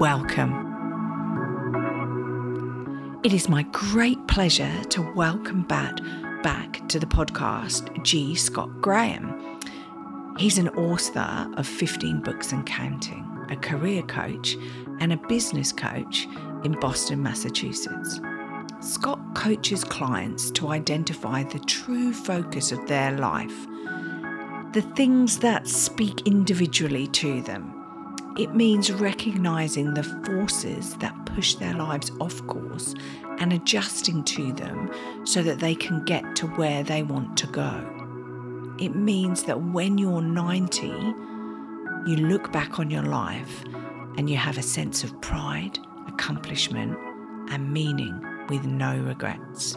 Welcome. It is my great pleasure to welcome back, back to the podcast G. Scott Graham. He's an author of 15 books and counting, a career coach, and a business coach in Boston, Massachusetts. Scott coaches clients to identify the true focus of their life, the things that speak individually to them. It means recognizing the forces that push their lives off course and adjusting to them so that they can get to where they want to go. It means that when you're 90, you look back on your life and you have a sense of pride, accomplishment, and meaning with no regrets.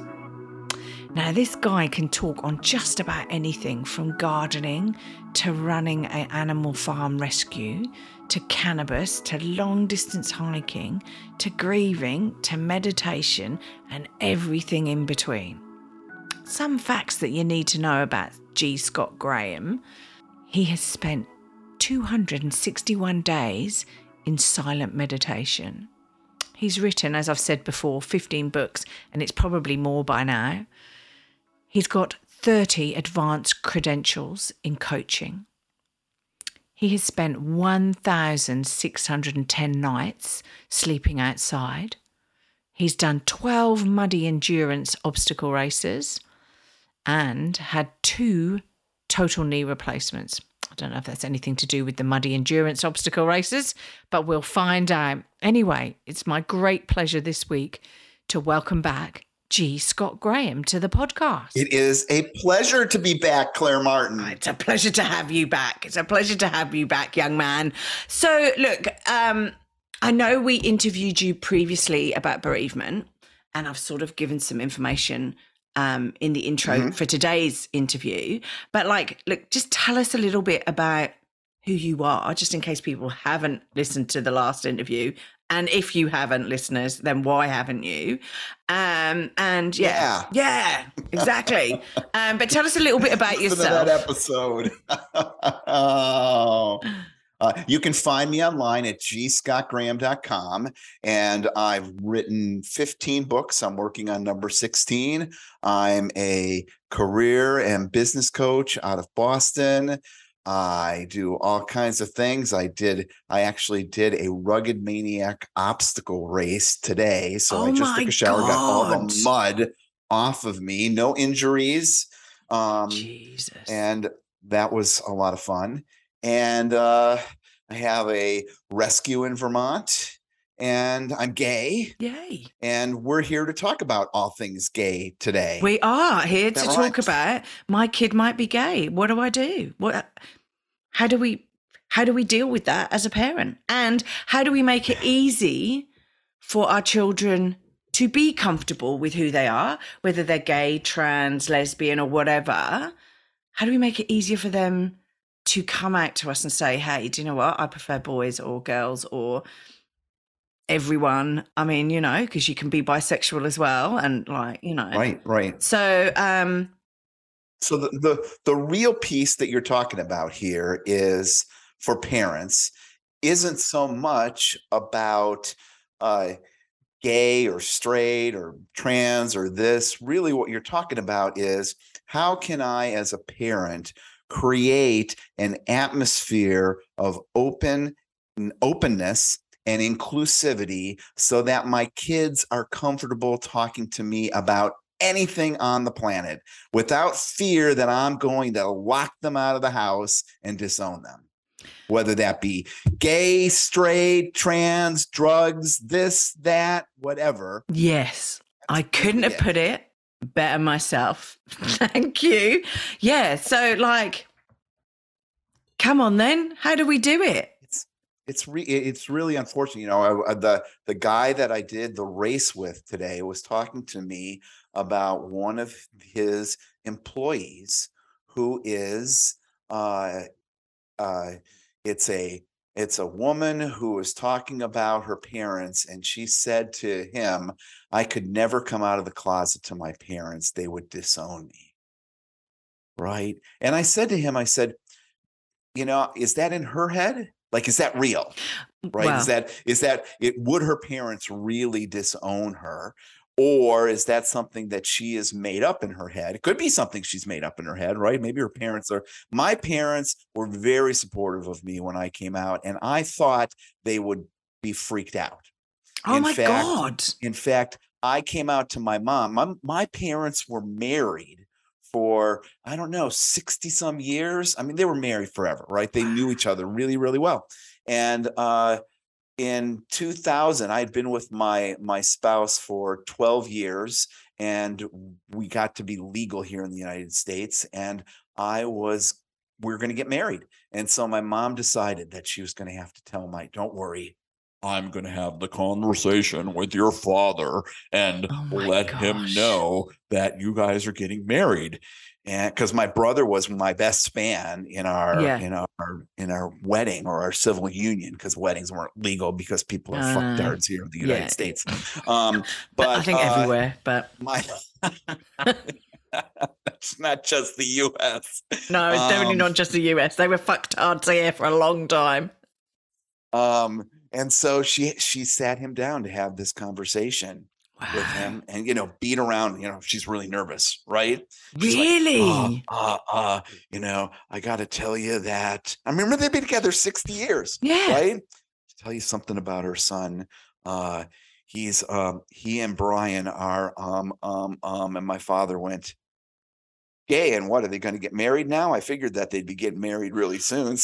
Now, this guy can talk on just about anything from gardening to running an animal farm rescue to cannabis to long distance hiking to grieving to meditation and everything in between. Some facts that you need to know about G. Scott Graham he has spent 261 days in silent meditation. He's written, as I've said before, 15 books, and it's probably more by now. He's got 30 advanced credentials in coaching. He has spent 1,610 nights sleeping outside. He's done 12 muddy endurance obstacle races and had two total knee replacements. I don't know if that's anything to do with the muddy endurance obstacle races, but we'll find out. Anyway, it's my great pleasure this week to welcome back G. Scott Graham to the podcast. It is a pleasure to be back, Claire Martin. It's a pleasure to have you back. It's a pleasure to have you back, young man. So, look, um, I know we interviewed you previously about bereavement, and I've sort of given some information um, in the intro Mm-hmm. for today's interview. But, like, look, just tell us a little bit about who you are, just in case people haven't listened to the last interview. And if you haven't, listeners, then why haven't you? Um, and yeah, yeah, exactly. um, but tell us a little bit about Listen yourself. that episode. oh. Uh, you can find me online at gscottgraham.com and I've written 15 books. I'm working on number 16. I'm a career and business coach out of Boston. I do all kinds of things. I did, I actually did a rugged maniac obstacle race today. So I Oh just took a shower, got all the mud off of me, no injuries. Um, Jesus. and that was a lot of fun. And uh, I have a rescue in Vermont, and I'm gay, Yay. and we're here to talk about all things gay today. We are here to that talk about my kid might be gay. What do I do? What how do we how do we deal with that as a parent? And how do we make it easy for our children to be comfortable with who they are, whether they're gay, trans, lesbian, or whatever? How do we make it easier for them to come out to us and say, hey, do you know what? I prefer boys or girls or everyone. I mean, you know, because you can be bisexual as well. And like, you know. Right, right. So, um, So the, the the real piece that you're talking about here is for parents isn't so much about uh gay or straight or trans or this. Really what you're talking about is how can i as a parent create an atmosphere of open openness and inclusivity so that my kids are comfortable talking to me about anything on the planet without fear that I'm going to lock them out of the house and disown them. Whether that be gay, straight, trans, drugs, this, that, whatever. yes, I couldn't have put it better myself. Thank you. Yeah. So, like, come on then. How do we do it? it's re- it's really unfortunate. You know, I, the the guy that I did the race with today was talking to me about one of his employees who is uh uh it's a it's a woman who was talking about her parents and she said to him i could never come out of the closet to my parents. They would disown me. Right? And i said to him i said you know is that in her head? Like is that real? Right? Wow. is that is that it would her parents really disown her or is that something that she has made up in her head? It could be something she's made up in her head, right? Maybe her parents are. My parents were very supportive of me when I came out, and I thought they would be freaked out. Oh in my fact- God. In fact, I came out to my mom. My, my parents were married for, I don't know, 60 some years. I mean, they were married forever, right? They knew each other really, really well. And uh, in 2000, I had been with my my spouse for 12 years, and we got to be legal here in the United States. And I was, we are going to get married. And so my mom decided that she was going to have to tell my, don't worry, I'm going to have the conversation with your father and Oh let him know that you guys are getting married. And because my brother was my best man in our Yeah. in our in our wedding or our civil union, because weddings weren't legal because people are Uh, fucktards here in the United yeah. States. Um, but I think uh, everywhere, but my that's not just the U.S. no, it's definitely um, not just the US. They were fucked hard here for a long time. Um, and so she she sat him down to have this conversation with him, and you know, beat around. You know, she's really nervous, right? She's like, Really? uh, uh, uh, you know, I got to tell you that. I remember they've been together 60 years, yeah. right? To tell you something about her son. Uh, he's um, he and Brian are um, um, um, and my father went gay. And what are they going to get married now? I figured that they'd be getting married really soon.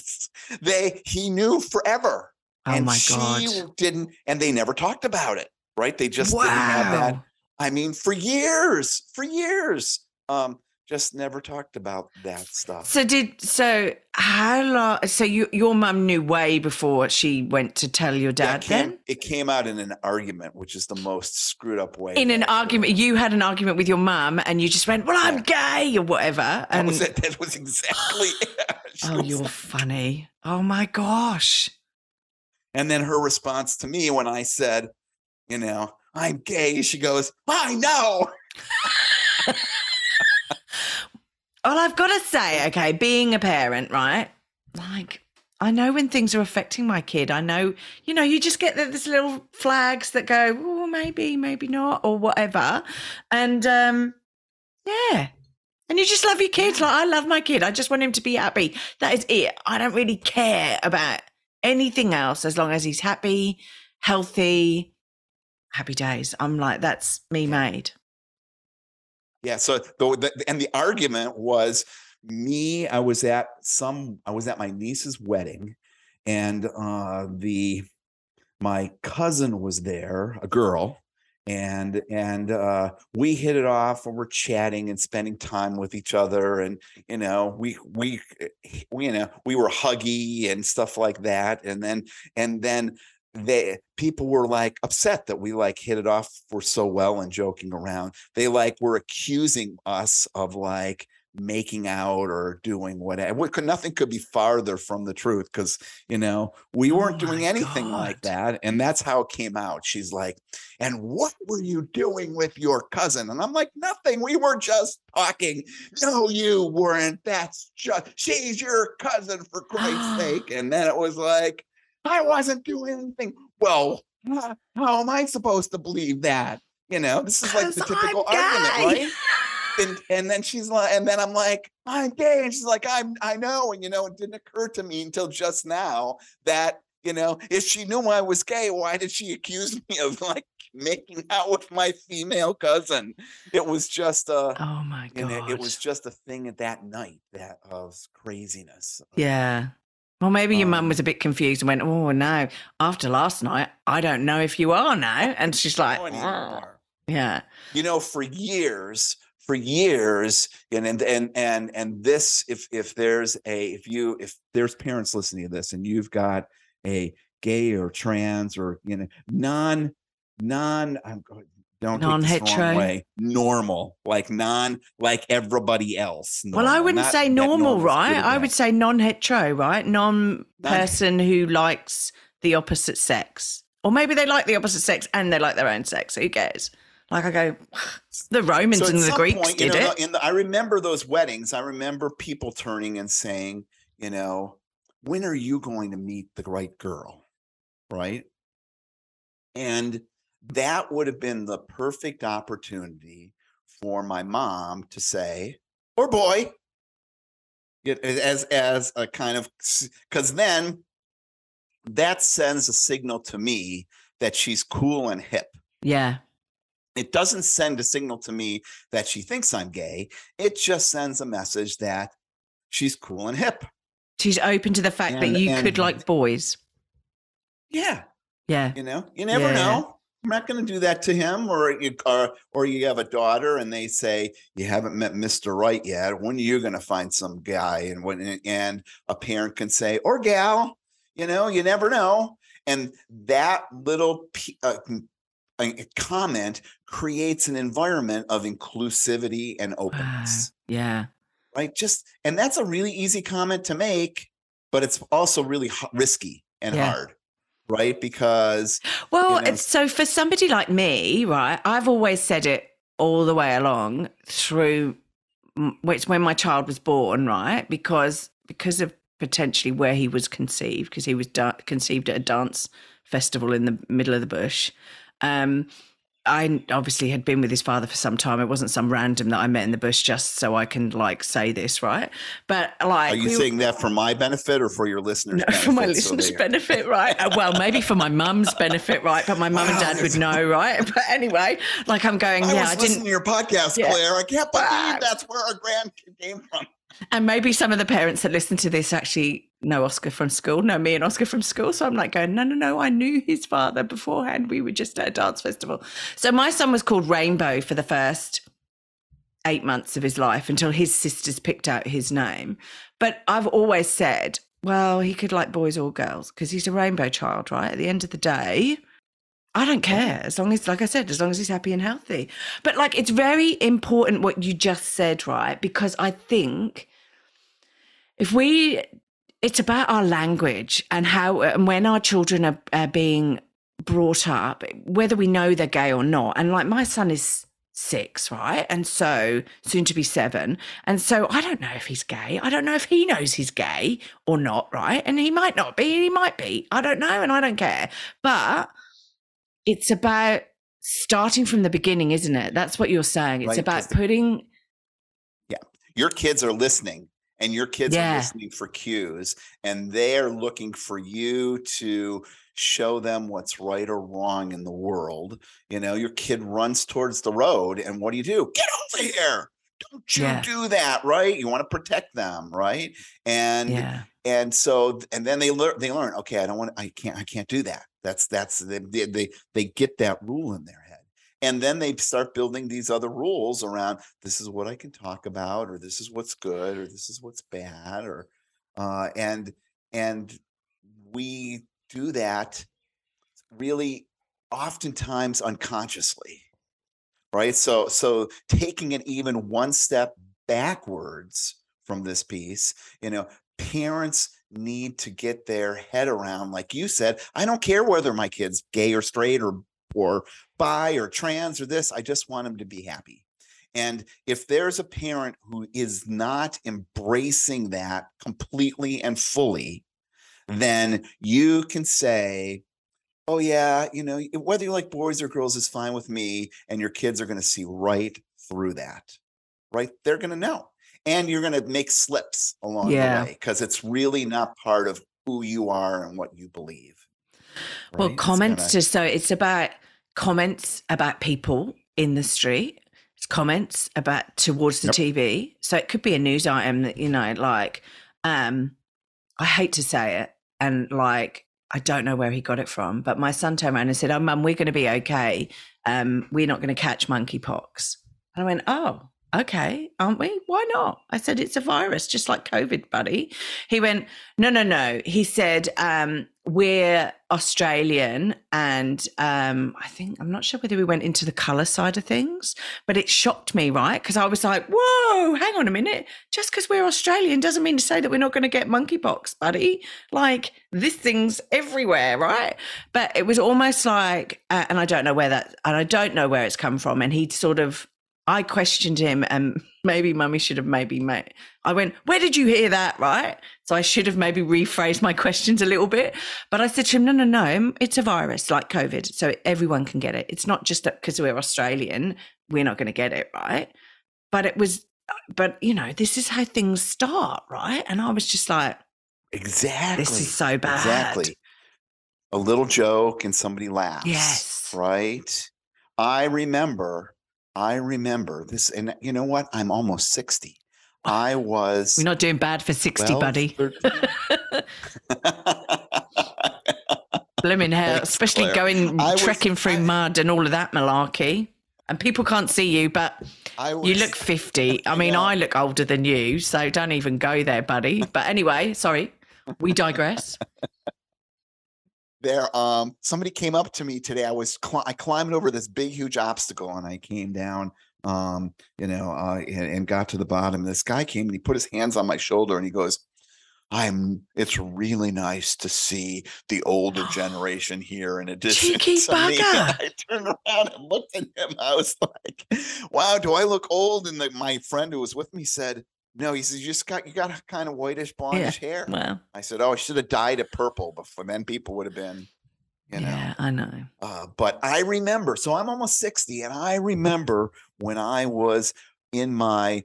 they he knew forever, Oh and my she God. didn't, and they never talked about it. Right? They just didn't have that I mean, for years, for years, um, just never talked about that stuff. So did so how long so you your mum knew way before she went to tell your Yeah, dad it, came, then? it came out in an argument, which is the most screwed up way. In an that argument, you had an argument with your mum, and you just went, "Well, I'm gay" or whatever. That And was it. That was exactly. it. Oh, you're like- funny. Oh my gosh. and then her response to me when I said, you know, I'm gay, she goes, I know. Well, I've got to say, okay, being a parent, right? Like, I know when things are affecting my kid. I know, you know, you just get th- this little flags that go, oh, maybe, maybe not, or whatever. And um, yeah. And you just love your kids. Like, I love my kid. I just want him to be happy. That is it. I don't really care about anything else as long as he's happy, healthy, happy days. I'm like, that's me made. Yeah. So the, the and the argument was me. I was at some. I was at my niece's wedding, and uh, the my cousin was there, a girl, and and uh, we hit it off, and we're chatting and spending time with each other, and you know we we we you know we were huggy and stuff like that, and then and then they people were like upset that we like hit it off for so well and joking around. They like were accusing us of like making out or doing whatever what could nothing could be farther from the truth because you know we Oh weren't doing my anything like that and that's how it came out. She's like and what were you doing with your cousin? And i'm like nothing. We were just talking. No you weren't. That's just she's your cousin for christ's sake. And then it was like i wasn't doing anything well how, how am i supposed to believe that you know this is like the 'Cause I'm typical gay. argument right and and then she's like, and then I'm like, I'm gay, and she's like, I'm I know, and you know, it didn't occur to me until just now that you know, if she knew I was gay, why did she accuse me of like making out with my female cousin? It was just a, Oh my you god. know, it was just a thing at that night that of craziness. Uh, yeah. Well, maybe your mum Um, was a bit confused and went, "Oh no!" After last night, I don't know if you are now. And she's like, "Yeah, you know for years for years and and and and and this if if there's a if you if there's parents listening to this and you've got a gay or trans or you know non non I'm going don't non-hetero. way. Normal. Like non like everybody else. Normal. well i wouldn't say normal right? I would say non-hetero right? Non-person who likes the opposite sex. Or maybe they like the opposite sex and they like their own sex. Who cares? Like i go the romans so and the greeks point, did you know, it. the, i remember those weddings. I remember people turning and saying you know when are you going to meet the right girl? Right? And that would have been the perfect opportunity for my mom to say, or boy, as as a kind of because then that sends a signal to me that she's cool and hip. Yeah. It doesn't send a signal to me that she thinks I'm gay. It just sends a message that she's cool and hip. She's open to the fact and, that you and, could like boys. Yeah. Yeah. You know, you never yeah. know. I'm not going to do that to him. Or you, or, or you have a daughter and they say you haven't met Mr. Right yet. When are you going to find some guy? And when and a parent can say or gal, you know, you never know. And that little uh, comment creates an environment of inclusivity and openness. Uh, yeah. Right. Just and that's a really easy comment to make, but it's also really risky and yeah. hard right? Because well, you know, so for somebody like me, right, I've always said it all the way along through which when my child was born, right? Because because of potentially where he was conceived, because he was da- conceived at a dance festival in the middle of the bush. Um, I obviously had been with his father for some time. It wasn't some random that I met in the bush just so I can like say this, right? But like, are you we saying that for my benefit or for your listeners? No, benefit, for my listeners' so benefit, right? Uh, well, maybe for my mum's benefit, right? But my mum and dad would know, right? But anyway, like I'm going. I yeah, I didn't. to your podcast, yeah. Claire. I can't believe that's where our grandkid came from. And maybe some of the parents that listen to this actually know Oscar from school, know me and Oscar from school. So I'm like going, no, no, no, I knew his father beforehand. We were just at a dance festival. So my son was called Rainbow for the first eight months of his life until his sisters picked out his name. But I've always said, well, he could like boys or girls because he's a rainbow child, right? At the end of the day, I don't care as long as, like I said, as long as he's happy and healthy. But like, it's very important what you just said, right? Because I think if we, it's about our language and how, and when our children are, are being brought up, whether we know they're gay or not. And like, my son is six, right? And so soon to be seven. And so I don't know if he's gay. I don't know if he knows he's gay or not, right? And he might not be, he might be. I don't know. And I don't care. But, it's about starting from the beginning, isn't it? That's what you're saying. It's right, about putting. Yeah. Your kids are listening and your kids yeah. are listening for cues and they're looking for you to show them what's right or wrong in the world. You know, your kid runs towards the road and what do you do? Get over here. Don't you yeah. do that, right? You want to protect them, right? And yeah. and so and then they learn they learn, okay, I don't want I can't I can't do that. That's that's they, they they get that rule in their head. And then they start building these other rules around this is what I can talk about, or this is what's good, or this is what's bad, or uh, and and we do that really oftentimes unconsciously right so so taking it even one step backwards from this piece you know parents need to get their head around like you said i don't care whether my kid's gay or straight or or bi or trans or this i just want them to be happy. And if there's a parent who is not embracing that completely and fully then you can say oh yeah you know whether you like boys or girls is fine with me and your kids are going to see right through that right? They're going to know and you're going to make slips along yeah. the way because it's really not part of who you are and what you believe. Right? Well, comments gonna... just so it's about comments about people in the street. It's comments about towards the yep. TV. So it could be a news item that, you know, like, um, I hate to say it, and like I don't know where he got it from, but my son turned around and said, Oh, mum, we're going to be okay. Um, we're not going to catch monkeypox. And I went, Oh, okay, aren't we? Why not? I said, it's a virus, just like COVID, buddy. He went, no, no, no. He said, um, we're Australian. And um, I think, I'm not sure whether we went into the colour side of things, but it shocked me, right? Because I was like, whoa, hang on a minute. Just because we're Australian doesn't mean to say that we're not going to get monkeypox, buddy. Like, this thing's everywhere, right? But it was almost like, uh, and I don't know where that, and I don't know where it's come from. And he sort of, I questioned him, and maybe mummy should have maybe made. I went, Where did you hear that? Right. So I should have maybe rephrased my questions a little bit. But I said to him, No, no, no, it's a virus like COVID. So everyone can get it. It's not just that because we're Australian, we're not going to get it. Right. But it was, uh, but you know, this is how things start. Right. And I was just like, Exactly. This is so bad. Exactly. A little joke and somebody laughs. Yes. Right. I remember I remember this, and you know what? I'm almost 60. I was. We're not doing bad for 60, 12, buddy. Blooming hell, Thanks, especially Claire. going I trekking was, through I, mud and all of that malarkey. And people can't see you, but was, you look 50. I mean, I look older than you, so don't even go there, buddy. But anyway, sorry, we digress there um somebody came up to me today i was cl- i climbed over this big huge obstacle and i came down um you know uh and, and, got to the bottom this guy came and he put his hands on my shoulder and he goes i'm it's really nice to see the older generation here in addition Cheeky to bugger. me i turned around and looked at him. I was like wow do i look old? And the, my friend who was with me said no, he says you just got you got a kind of whitish blondish yeah. hair. Wow. I said, oh, I should have dyed it purple before then people would have been, you know. Yeah, I know. Uh, but I remember, so I'm almost 60, and I remember when I was in my,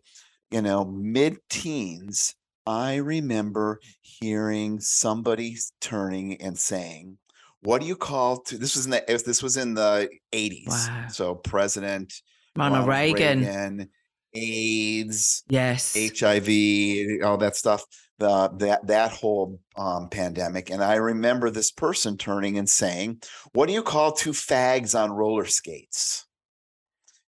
you know, mid-teens, I remember hearing somebody turning and saying, what do you call to this was in the this was in the 80s. Wow. So President Ronald, Ronald Reagan. Reagan AIDS, yes, HIV, all that stuff. The that that whole um, pandemic, and I remember this person turning and saying, "What do you call two fags on roller skates?"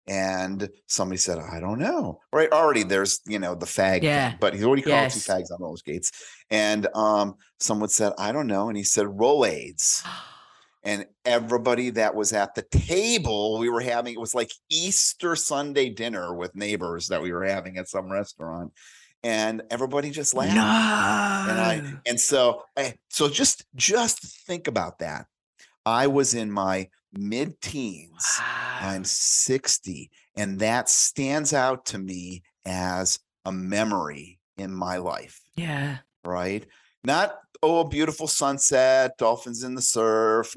And somebody said, "I don't know." Right? Already, there's you know the fag, yeah. Thing, but what do you call yes. two fags on roller skates? And um, someone said, "I don't know," and he said, "Roll aids." and everybody that was at the table we were having it was like easter sunday dinner with neighbors that we were having at some restaurant and everybody just laughed. No. and i and so I, so just just think about that. I was in my mid-teens wow. i'm 60 and that stands out to me as a memory in my life. Yeah. Right? Not oh, a beautiful sunset, dolphins in the surf.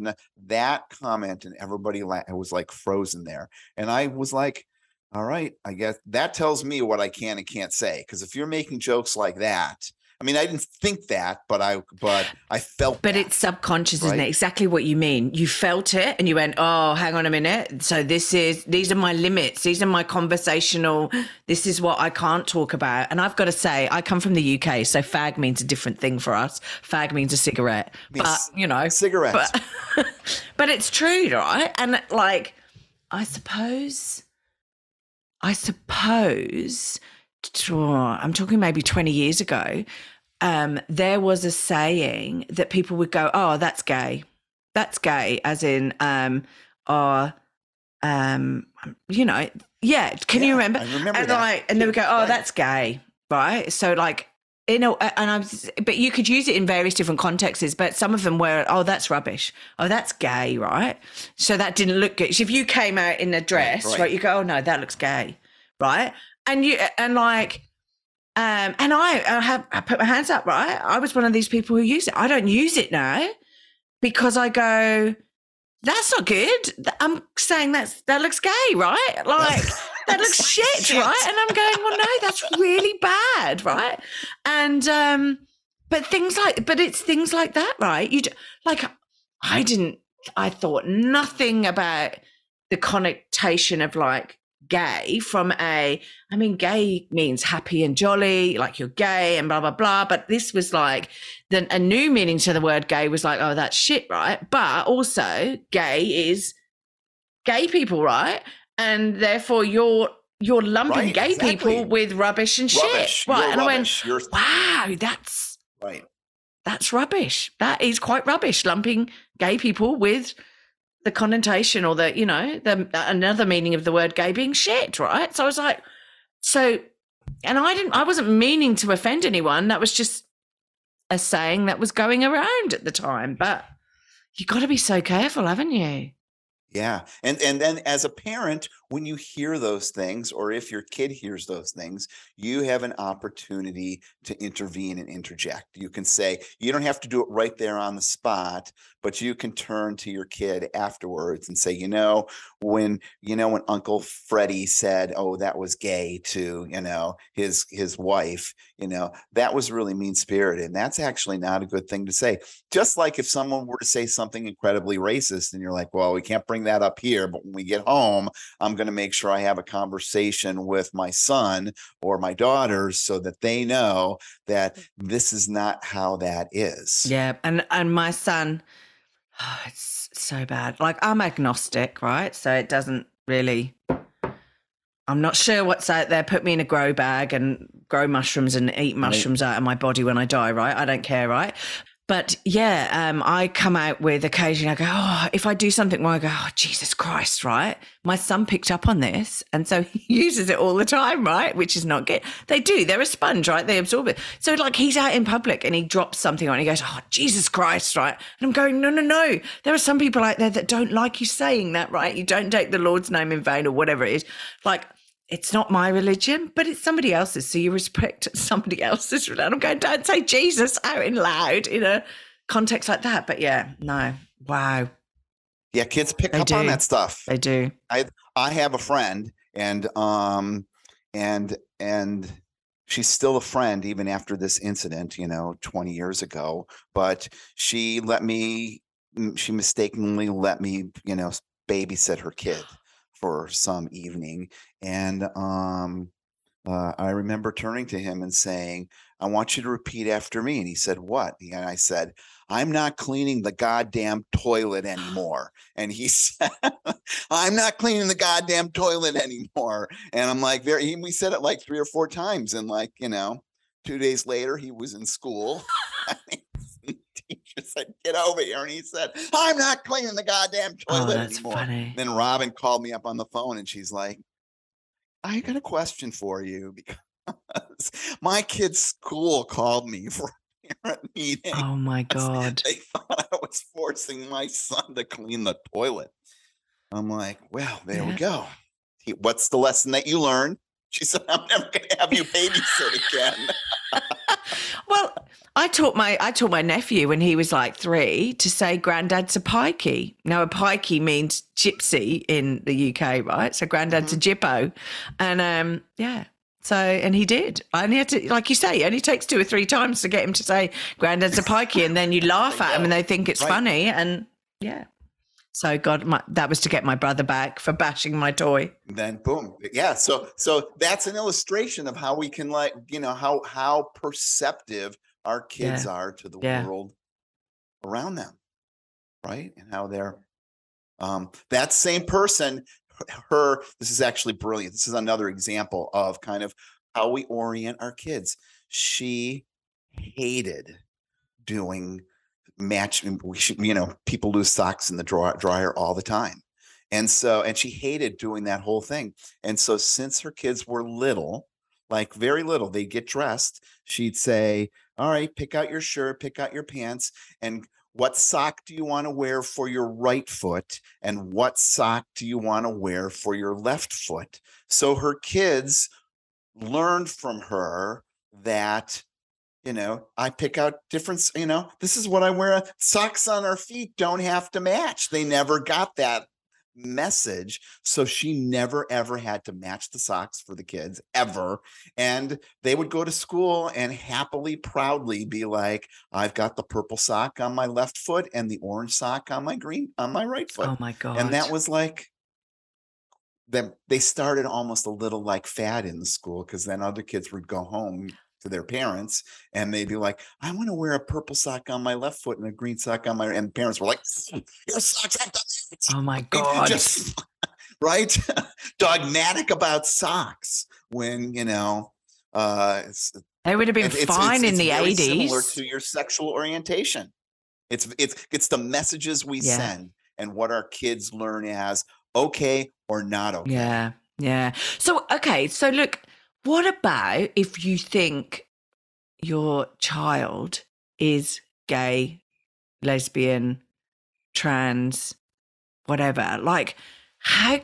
that comment, and everybody la- was like frozen there. And I was like, all right, I guess that tells me what I can and can't say. Because if you're making jokes like that, I mean, I didn't think that, but I but I felt. But that, it's subconscious, right? isn't it? Exactly what you mean. You felt it, and you went, "Oh, hang on a minute. So this is these are my limits. These are my conversational. This is what I can't talk about." And I've got to say, I come from the UK, so fag means a different thing for us. Fag means a cigarette, but you know, cigarette. But, but it's true, right? And like, I suppose, I suppose. I'm talking maybe 20 years ago um, there was a saying that people would go, "Oh, that's gay. That's gay," as in, um, or, um, you know, yeah. Can yeah, you remember? I remember and that. like, and they would go, "Oh, right. that's gay," right? So like. You know, and I'm, but you could use it in various different contexts. But some of them were, oh, that's rubbish. Oh, that's gay, right? So that didn't look good. So if you came out in a dress, right, right. right you go, oh no, that looks gay, right? And you, and like, um, and I, I have I put my hands up, right? I was one of these people who use it. I don't use it now because I go, that's not good. I'm saying that's that looks gay, right? Like that looks shit, shit, right? And I'm going, well, no, that's really bad, right? And um, but things like, but it's things like that, right? You like, I didn't, I thought nothing about the connotation of like gay from a i mean gay means happy and jolly like you're gay and blah blah blah but this was like then a new meaning to the word gay was like oh that's shit right but also gay is gay people right and therefore you're you're lumping Right, gay exactly. people with rubbish and Rubbish. shit. Right. You're and rubbish. I went, wow, that's right. that's rubbish. That is quite rubbish, lumping gay people with the connotation or the, you know, the another meaning of the word gay being shit, right? So I was like, so and I didn't I wasn't meaning to offend anyone. That was just a saying that was going around at the time. But you gotta be so careful, haven't you? Yeah. And and then as a parent, when you hear those things, or if your kid hears those things, you have an opportunity to intervene and interject. You can say, you don't have to do it right there on the spot, but you can turn to your kid afterwards and say, you know, when you know when Uncle Freddie said, "Oh, that was gay," to you know his his wife, you know that was really mean spirited, and that's actually not a good thing to say. Just like if someone were to say something incredibly racist, and you're like, "Well, we can't bring that up here," but when we get home, I'm going to make sure I have a conversation with my son or my daughters so that they know that mm. this is not how that is. Yeah, and and my son, oh, it's so bad. Like I'm agnostic, right? So it doesn't really. I'm not sure what's out there. Put me in a grow bag and grow mushrooms and eat mushrooms out of my body when I die, right? I don't care, right? But yeah, um, I come out with occasionally, I go, oh, if I do something where I go, oh, Jesus Christ, right? My son picked up on this. And so he uses it all the time, right? Which is not good. They do. They're a sponge, right? They absorb it. So, like, he's out in public and he drops something on, he goes, oh, Jesus Christ, right? And I'm going, no, no, no. There are some people out there that don't like you saying that, right? You don't take the Lord's name in vain or whatever it is. Like, it's not my religion, but it's somebody else's. So you respect somebody else's religion. I'm going, don't say Jesus out in loud in a context like that. But yeah, no. Wow. Yeah, kids pick They up on that stuff. They do. I I have a friend and um and and she's still a friend even after this incident, you know, 20 years ago, but she let me she mistakenly let me, you know, babysit her kid for some evening and um uh, I remember turning to him and saying, I want you to repeat after me. And he said, What? And I said, I'm not cleaning the goddamn toilet anymore. And he said, I'm not cleaning the goddamn toilet anymore. And I'm like, very, he- we said it like three or four times. And like, you know, two days later, he was in school. the teacher said, Get over here. And he said, I'm not cleaning the goddamn Oh, toilet that's anymore. funny. Then Robin called me up on the phone and she's like, I got a question for you because my kid's school called me for a parent meeting. Oh my God. They thought I was forcing my son to clean the toilet. I'm like, well, there we go. He- What's the lesson that you learned? She said, I'm never going to have you babysit again. Well, I taught my I taught my nephew when he was like three to say granddad's a pikey. Now a pikey means gypsy in the UK, right? So granddad's a jippo. And um yeah. So and he did. I only had to like you say, it only takes two or three times to get him to say granddad's a pikey and then you laugh at him and they think it's Right. funny and yeah. So God my, that was to get my brother back for bashing my toy. then boom. Yeah so so that's an illustration of how we can like you know how how perceptive our kids are to the Yeah. world around them right? And how they're um that same person her this is actually brilliant. This is another example of kind of how we orient our kids. She hated doing match we should you know people lose socks in the drawer, dryer all the time and so, and she hated doing that whole thing. And so, since her kids were little, like very little, they'd get dressed, she'd say, All right, pick out your shirt, pick out your pants, and what sock do you want to wear for your right foot? And what sock do you want to wear for your left foot? So, her kids learned from her that. You know, I pick out different, you know, this is what I wear. Uh, socks on our feet don't have to match. They never got that message. So she never ever had to match the socks for the kids ever. And they would go to school and happily, proudly be like, I've got the purple sock on my left foot and the orange sock on my green on my right foot. Oh my God. and that was like them they started almost a little like fad in the school because then other kids would go home to their parents and they'd be like, I want to wear a purple sock on my left foot and a green sock on my and parents were like, Your socks have to match." Oh my God. just right? Dogmatic about socks when, you know, uh, it's, They would have been it's- it's- fine it's in the very Similar to your sexual orientation. It's it's it's the messages we Yeah. send and what our kids learn as okay or not okay. Yeah, yeah. So, okay, so look, what about if you think your child is gay, lesbian, trans, whatever? Like, how,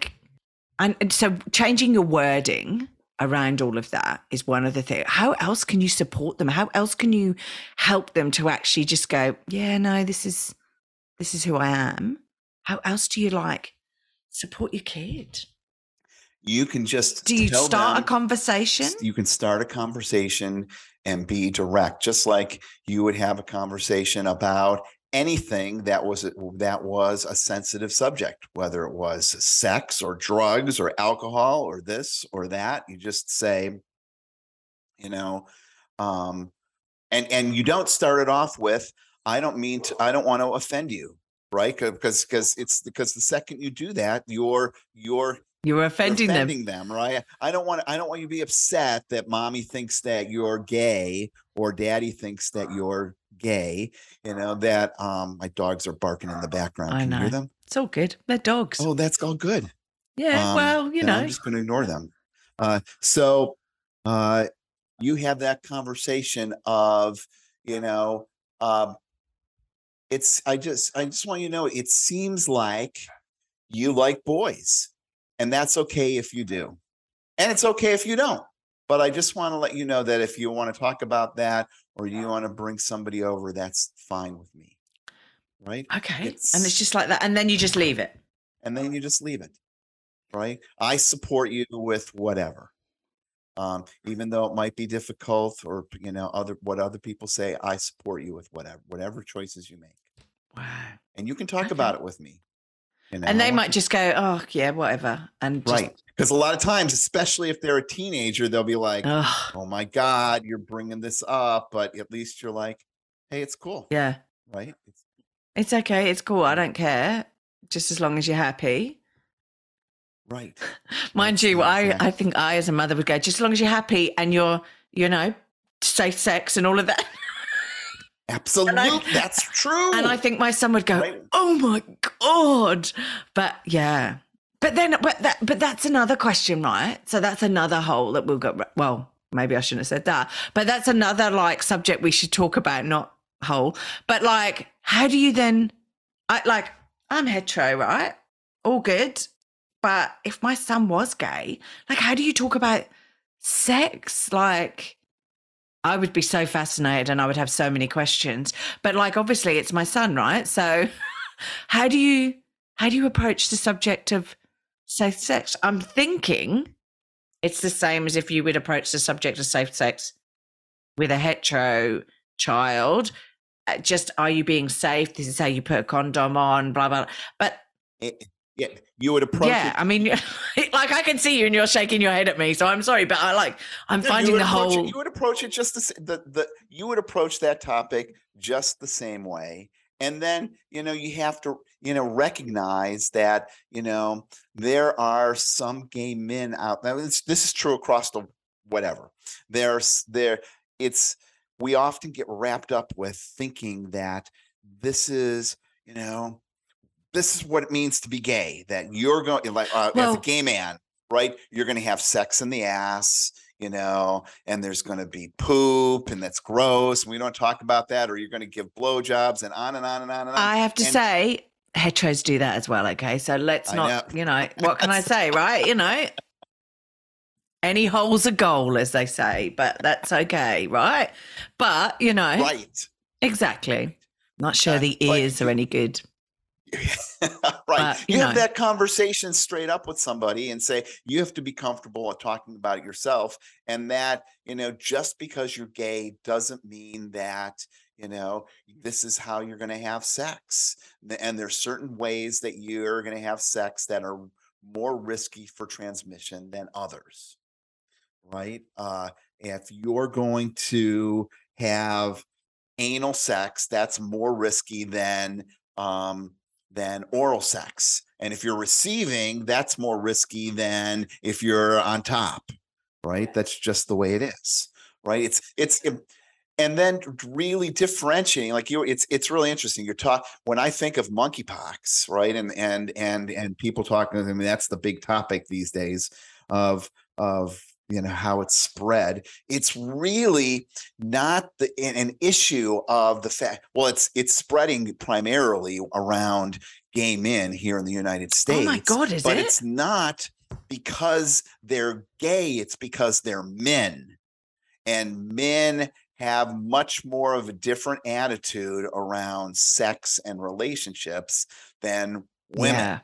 and, and so changing your wording around all of that is one of the things. How else can you support them? How else can you help them to actually just go, yeah, no, this is, this is who I am? How else do you like support your kid? You can just Do you start them- a conversation? you can start a conversation and be direct just like you would have a conversation about anything that was that was a sensitive subject whether it was sex or drugs or alcohol or this or that you just say you know um and and you don't start it off with i don't mean to i don't want to offend you right because because it's because the second you do that you're you're You're you're offending, them. them, right? I don't want I don't want you to be upset that mommy thinks that you're gay or daddy thinks that you're gay. You know that um my dogs are barking in the background. I Can you hear know. them? It's all good. They're dogs. Oh, that's all good. yeah, Um, well, you know. I'm just going to ignore them. Uh, so uh, you have that conversation of, you know, um, it's. I just, I just want you to know, it seems like you like boys, and that's okay if you do, and it's okay if you don't. But I just want to let you know that if you want to talk about that or you want to bring somebody over, that's fine with me, right? okay. and it's- it's just like that. And then you just leave it. and then you just leave it right i support you with whatever um even though it might be difficult or you know other what other people say i support you with whatever whatever choices you make Wow. and you can talk Okay. about it with me you And they might just go, oh, yeah, whatever. And just, right because a lot of times especially if they're a teenager they'll be like Ugh, oh my god you're bringing this up but at least you're like hey it's cool yeah. right it's, It's okay. It's cool. I don't care. Just as long as you're happy. right Mind That's you, I, I think I, as a mother, would go, just as long as you're happy and you're, you know, safe sex and all of that. Absolutely that's true And I think my son would go, Right. "Oh my god!" But yeah, but then, but that, but that's another question, right? So that's another hole that we'll go. Well, maybe I shouldn't have said that, but that's another like subject we should talk about, not hole. But like, how do you then? I like, I'm hetero, right? All good, but if my son was gay, like, how do you talk about sex? Like, I would be so fascinated and I would have so many questions. But like obviously it's my son, right? So how do you how do you approach the subject of safe sex? I'm thinking it's the same as if you would approach the subject of safe sex with a hetero child. Uh, Just are you being safe? This is how you put a condom on, blah blah. But Eh, yeah you would approach yeah, it I mean, like I can see you and you're shaking your head at me, so I'm sorry, but I like I'm No, finding the whole. It, you would approach it just the, the the you would approach that topic just the same way, and then you know you have to you know recognize that you know there are some gay men out there. This is true across the whatever. There's there. It's we often get wrapped up with thinking that this is you know this is what it means to be gay. That you're going like uh, as a gay man, right? You're going to have sex in the ass, you know, and there's going to be poop, and that's gross. And we don't talk about that, or you're going to give blowjobs, and on and on and on and on. I have to And- say, heteros do that as well. Okay, so let's not, know. you know, what can I say, right? You know, any hole's a goal, as they say, but that's okay, right? But you know, right, exactly. Not sure the ears are any good. right. But, you you have that conversation straight up with somebody and say you have to be comfortable at talking about it yourself, and that you know just because you're gay doesn't mean that you know this is how you're going to have sex and there's certain ways that you're going to have sex that are more risky for transmission than others right uh if you're going to have anal sex that's more risky than um than oral sex And if you're receiving, that's more risky than if you're on top, right? That's just the way it is, right? It's it's and then really differentiating like you it's it's really interesting you're talk when i think of monkeypox right and and and and people talking i mean that's the big topic these days of of you know how it's spread it's really not the, an issue of the fact well it's it's spreading primarily around gay men here in the united states oh my god is but it? it's not because they're gay it's because they're men. And men have much more of a different attitude around sex and relationships than women. Yeah.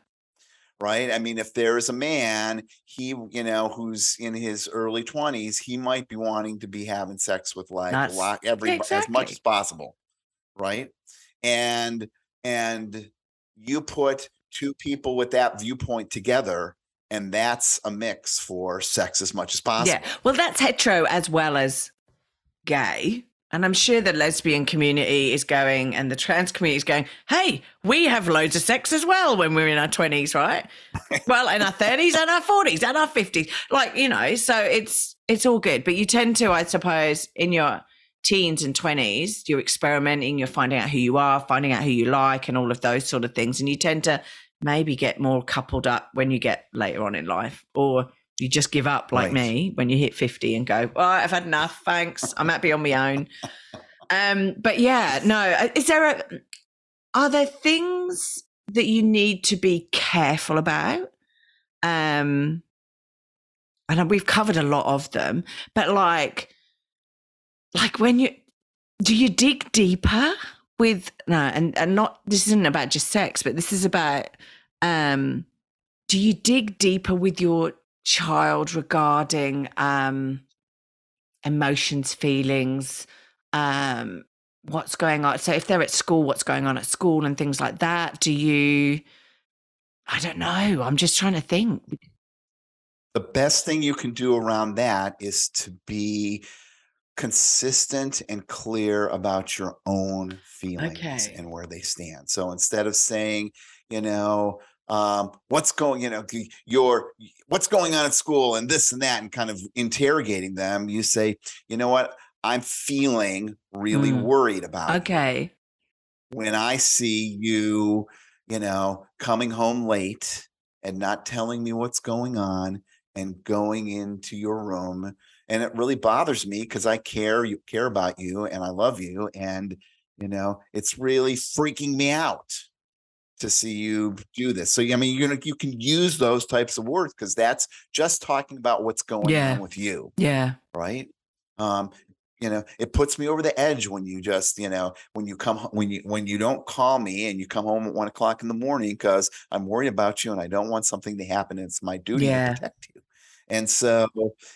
Right? I mean, if there's a man, he, you know, who's in his early 20s, he might be wanting to be having sex with like That's- a lot, every as much as possible, right? And and you put two people with that viewpoint together, and that's a mix for sex as much as possible. Yeah. Well, that's hetero as well as gay. And I'm sure the lesbian community is going and the trans community is going, hey, we have loads of sex as well when we're in our 20s, right? well, in our 30s and our 40s and our 50s. Like, you know, so it's it's all good. But you tend to, I suppose, in your teens and 20s, you're experimenting, you're finding out who you are, finding out who you like, and all of those sort of things. And you tend to maybe get more coupled up when you get later on in life. Or you just give up like Right. me when you hit 50 and go, well, I've had enough. Thanks. I'm happy on my own. Um, but yeah, no, uh, is there a, are there things that you need to be careful about? Um, and we've covered a lot of them, but like, like when you, do you dig deeper with, no, and, and not, this isn't about just sex, but this is about, um, do you dig deeper with your child regarding um emotions feelings um what's going on so if they're at school what's going on at school and things like that do you i don't know i'm just trying to think the best thing you can do around that is to be consistent and clear about your own feelings Okay. and where they stand. So instead of saying, you know, um, what's going, you know, your what's going on at school and this and that, and kind of interrogating them, you say, you know what, I'm feeling really Mm. worried about you okay when I see you, you know, coming home late and not telling me what's going on and going into your room. And it really bothers me because I care, you care about you and I love you. And, you know, it's really freaking me out to see you do this. So, I mean, you know, you can use those types of words because that's just talking about what's going Yeah. on with you yeah right um you know it puts me over the edge when you just you know when you come when you when you don't call me and you come home at one o'clock in the morning because i'm worried about you and i don't want something to happen and it's my duty Yeah. to protect you and so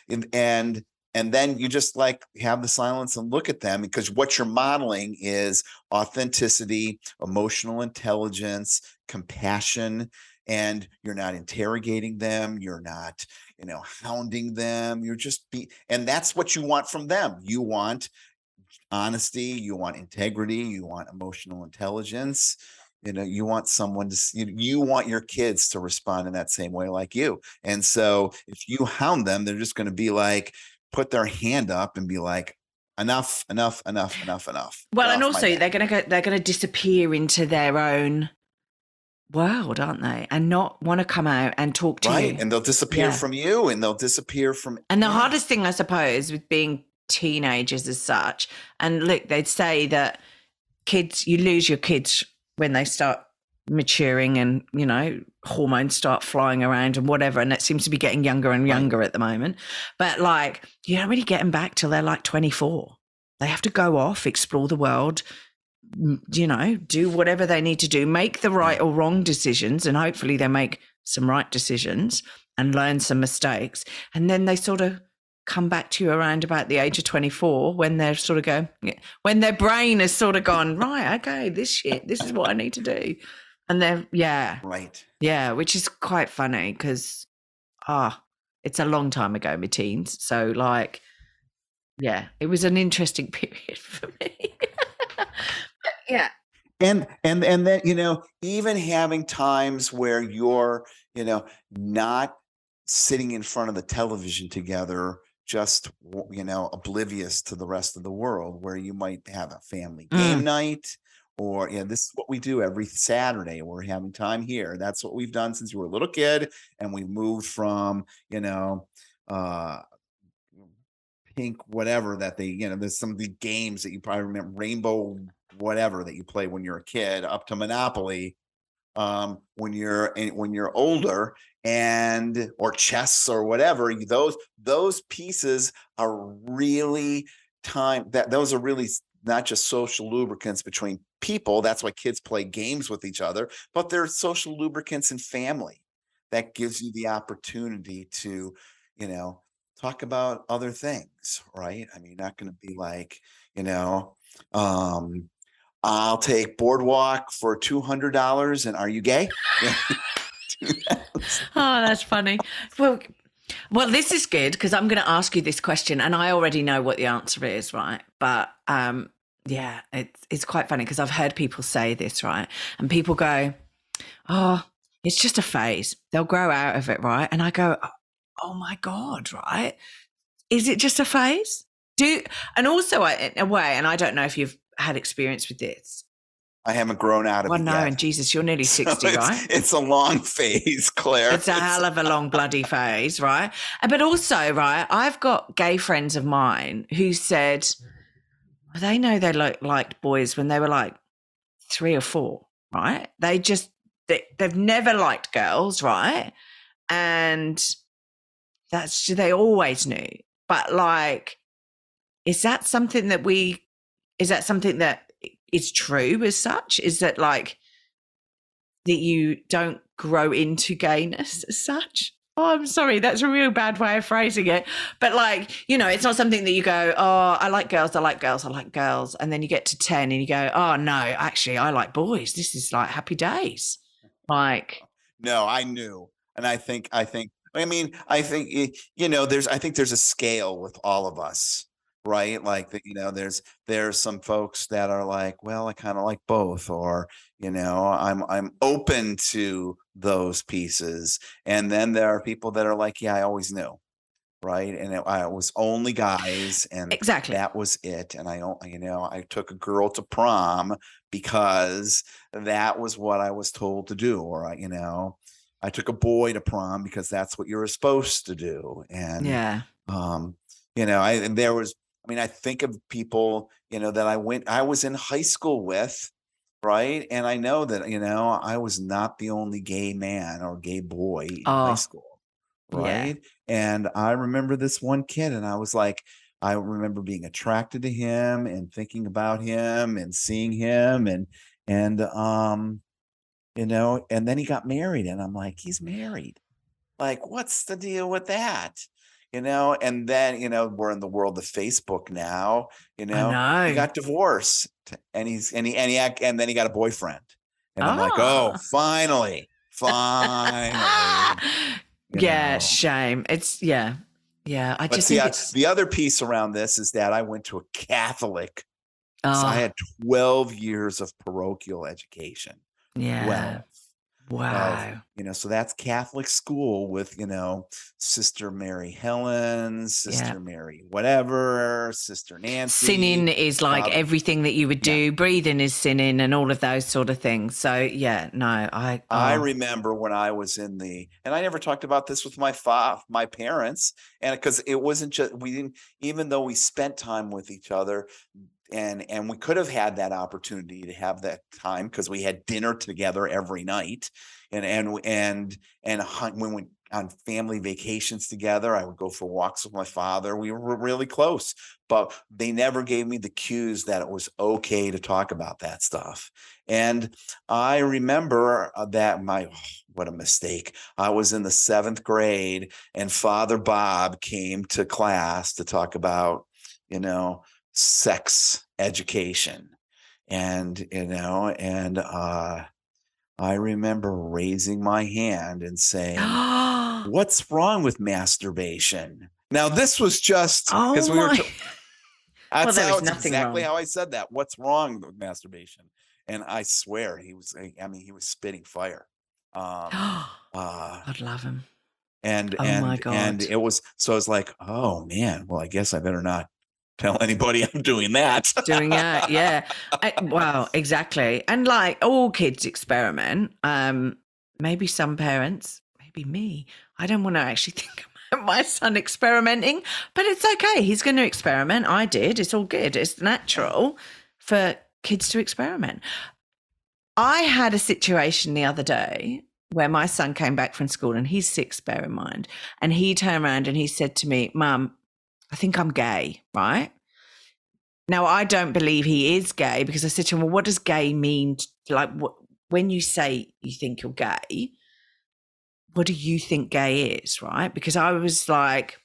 and and and then you just like have the silence and look at them because what you're modeling is authenticity emotional intelligence compassion and you're not interrogating them you're not you know hounding them you're just be and that's what you want from them. You want honesty you want integrity you want emotional intelligence you know you want someone to you, you want your kids to respond in that same way like you. And so if you hound them they're just going to be like put their hand up and be like enough enough enough enough enough well and also they're gonna go they're gonna disappear into their own world aren't they and not want to come out and talk to you. right you and they'll disappear Yeah. from you and they'll disappear from And the hardest thing, I suppose, with being teenagers as such, and look, they'd say that kids, you lose your kids when they start maturing and, you know, hormones start flying around and whatever. And that seems to be getting younger and Right. younger at the moment. But like, you don't really get them back till they're like 24. They have to go off, explore the world, you know, do whatever they need to do, make the right or wrong decisions. And hopefully they make some right decisions and learn some mistakes. And then they sort of come back to you around about the age of 24 when they're sort of go, when their brain has sort of gone, right, okay, this shit, this is what I need to do. And they're, yeah, right yeah, which is quite funny because, ah, it's a long time ago, my teens. So, like, yeah, it was an interesting period for me. But yeah. and and and then you know even having times where you're you know not sitting in front of the television together just you know oblivious to the rest of the world where you might have a family game Mm. night or know this is what we do every saturday we're having time here. That's what we've done since you were a little kid and we moved from you know uh pink whatever that they you know there's some of the games that you probably remember rainbow whatever that you play when you're a kid up to monopoly um when you're when you're older and or chess or whatever those those pieces are really time that those are really not just social lubricants between people that's why kids play games with each other but they're social lubricants in family that gives you the opportunity to you know talk about other things right i mean not going to be like you know um i'll take boardwalk for $200 and are you gay Oh, that's funny. Well, well, this is good because I'm going to ask you this question, and I already know what the answer is, right? But um, yeah, it's it's quite funny because I've heard people say this, right? And people go, "Oh, it's just a phase. They'll grow out of it, right?" And I go, oh, "Oh my god, right? Is it just a phase?" Do and also I- in a way, and I don't know if you've had experience with this. i haven't grown out of Well, it no, yet. and Jesus, you're nearly So sixty, it's, right? it's a long phase claire It's a hell of a long bloody phase, right? But also, right, I've got gay friends of mine who said well, they know they like liked boys when they were like three or four, right? They just they, they've never liked girls, right? And that's they always knew. But like, is that something that we? Is that something that is true as such? Is that like that you don't grow into gayness as such? Oh, I'm sorry, that's a real bad way of phrasing it. But like, you know, it's not something that you go, oh, I like girls, I like girls, I like girls, and then you get to ten and you go, oh no, actually, I like boys. This is like happy days. Like, No, I knew. And I think I think I mean, I think you know, there's I think there's a scale with all of us, right? Like you know, there's there's some folks that are like, well, I kind of like both, or you know, I'm I'm open to those pieces. And then there are people that are like, yeah, I always knew. Right. And it, I was only guys and exactly. that was it and i don't you know i took a girl to prom because that was what i was told to do or I, you know i took a boy to prom because that's what you were supposed to do and Yeah. um you know i and there was i mean i think of people you know that i went i was in high school with right? And i know that you know i was not the only gay man or gay boy in high Oh, school yeah. right? And i remember this one kid and i was like i remember being attracted to him and thinking about him and seeing him and and um you know and then he got married and i'm like he's married. Like what's the deal with that you know and then you know we're in the world of facebook now you know he got divorced and he's and he and he and then he got a boyfriend and i'm like oh Ah. finally finally yeah, know. shame. It's yeah. Yeah. I But just I- the other piece around this is that I went to a Catholic. So I oh had 12 years of parochial education. yeah. 12. Wow. You know, so that's Catholic school with, you know, Sister Mary Helen, Sister Mary whatever, Sister Nancy. Sinning is like Father- everything that you would Yeah. do. Breathing is sinning, and all of those sort of things. So yeah, no, I I oh, remember when I was in the, and I never talked about this with my fa- my parents, and because it wasn't just we didn't, even though we spent time with each other, and and we could have had that opportunity to have that time because we had dinner together every night, and and and and hunt, when we on family vacations together, I would go for walks with my father. We were really close, but they never gave me the cues that it was okay to talk about that stuff. And I remember uh, that my what a mistake. I was in the seventh grade, and Father Bob came to class to talk about, you know, sex education. And, you know, and uh I remember raising my hand and saying, What's wrong with masturbation? Now, this was just oh because we were t- that's there how nothing exactly wrong. how I said that. What's wrong with masturbation? and I swear he was. I mean, he was spitting fire. Um, uh, I'd love him. and Oh and and it was so I was like, oh man, well, I guess I better not tell anybody I'm doing that. doing it yeah. I, wow exactly. And like all kids experiment. Um maybe some parents maybe me. I don't want to actually think about my son experimenting but it's okay. He's going to experiment. I did. It's all good. It's natural for kids to experiment. I had a situation the other day where my son came back from school and he's six bear in mind and he turned around and he said to me mum I think I'm gay, right? Now, I don't believe he is gay because I said to him, Well, what does gay mean? Like, when you say you think you're gay, what do you think gay is, right? Because I was like,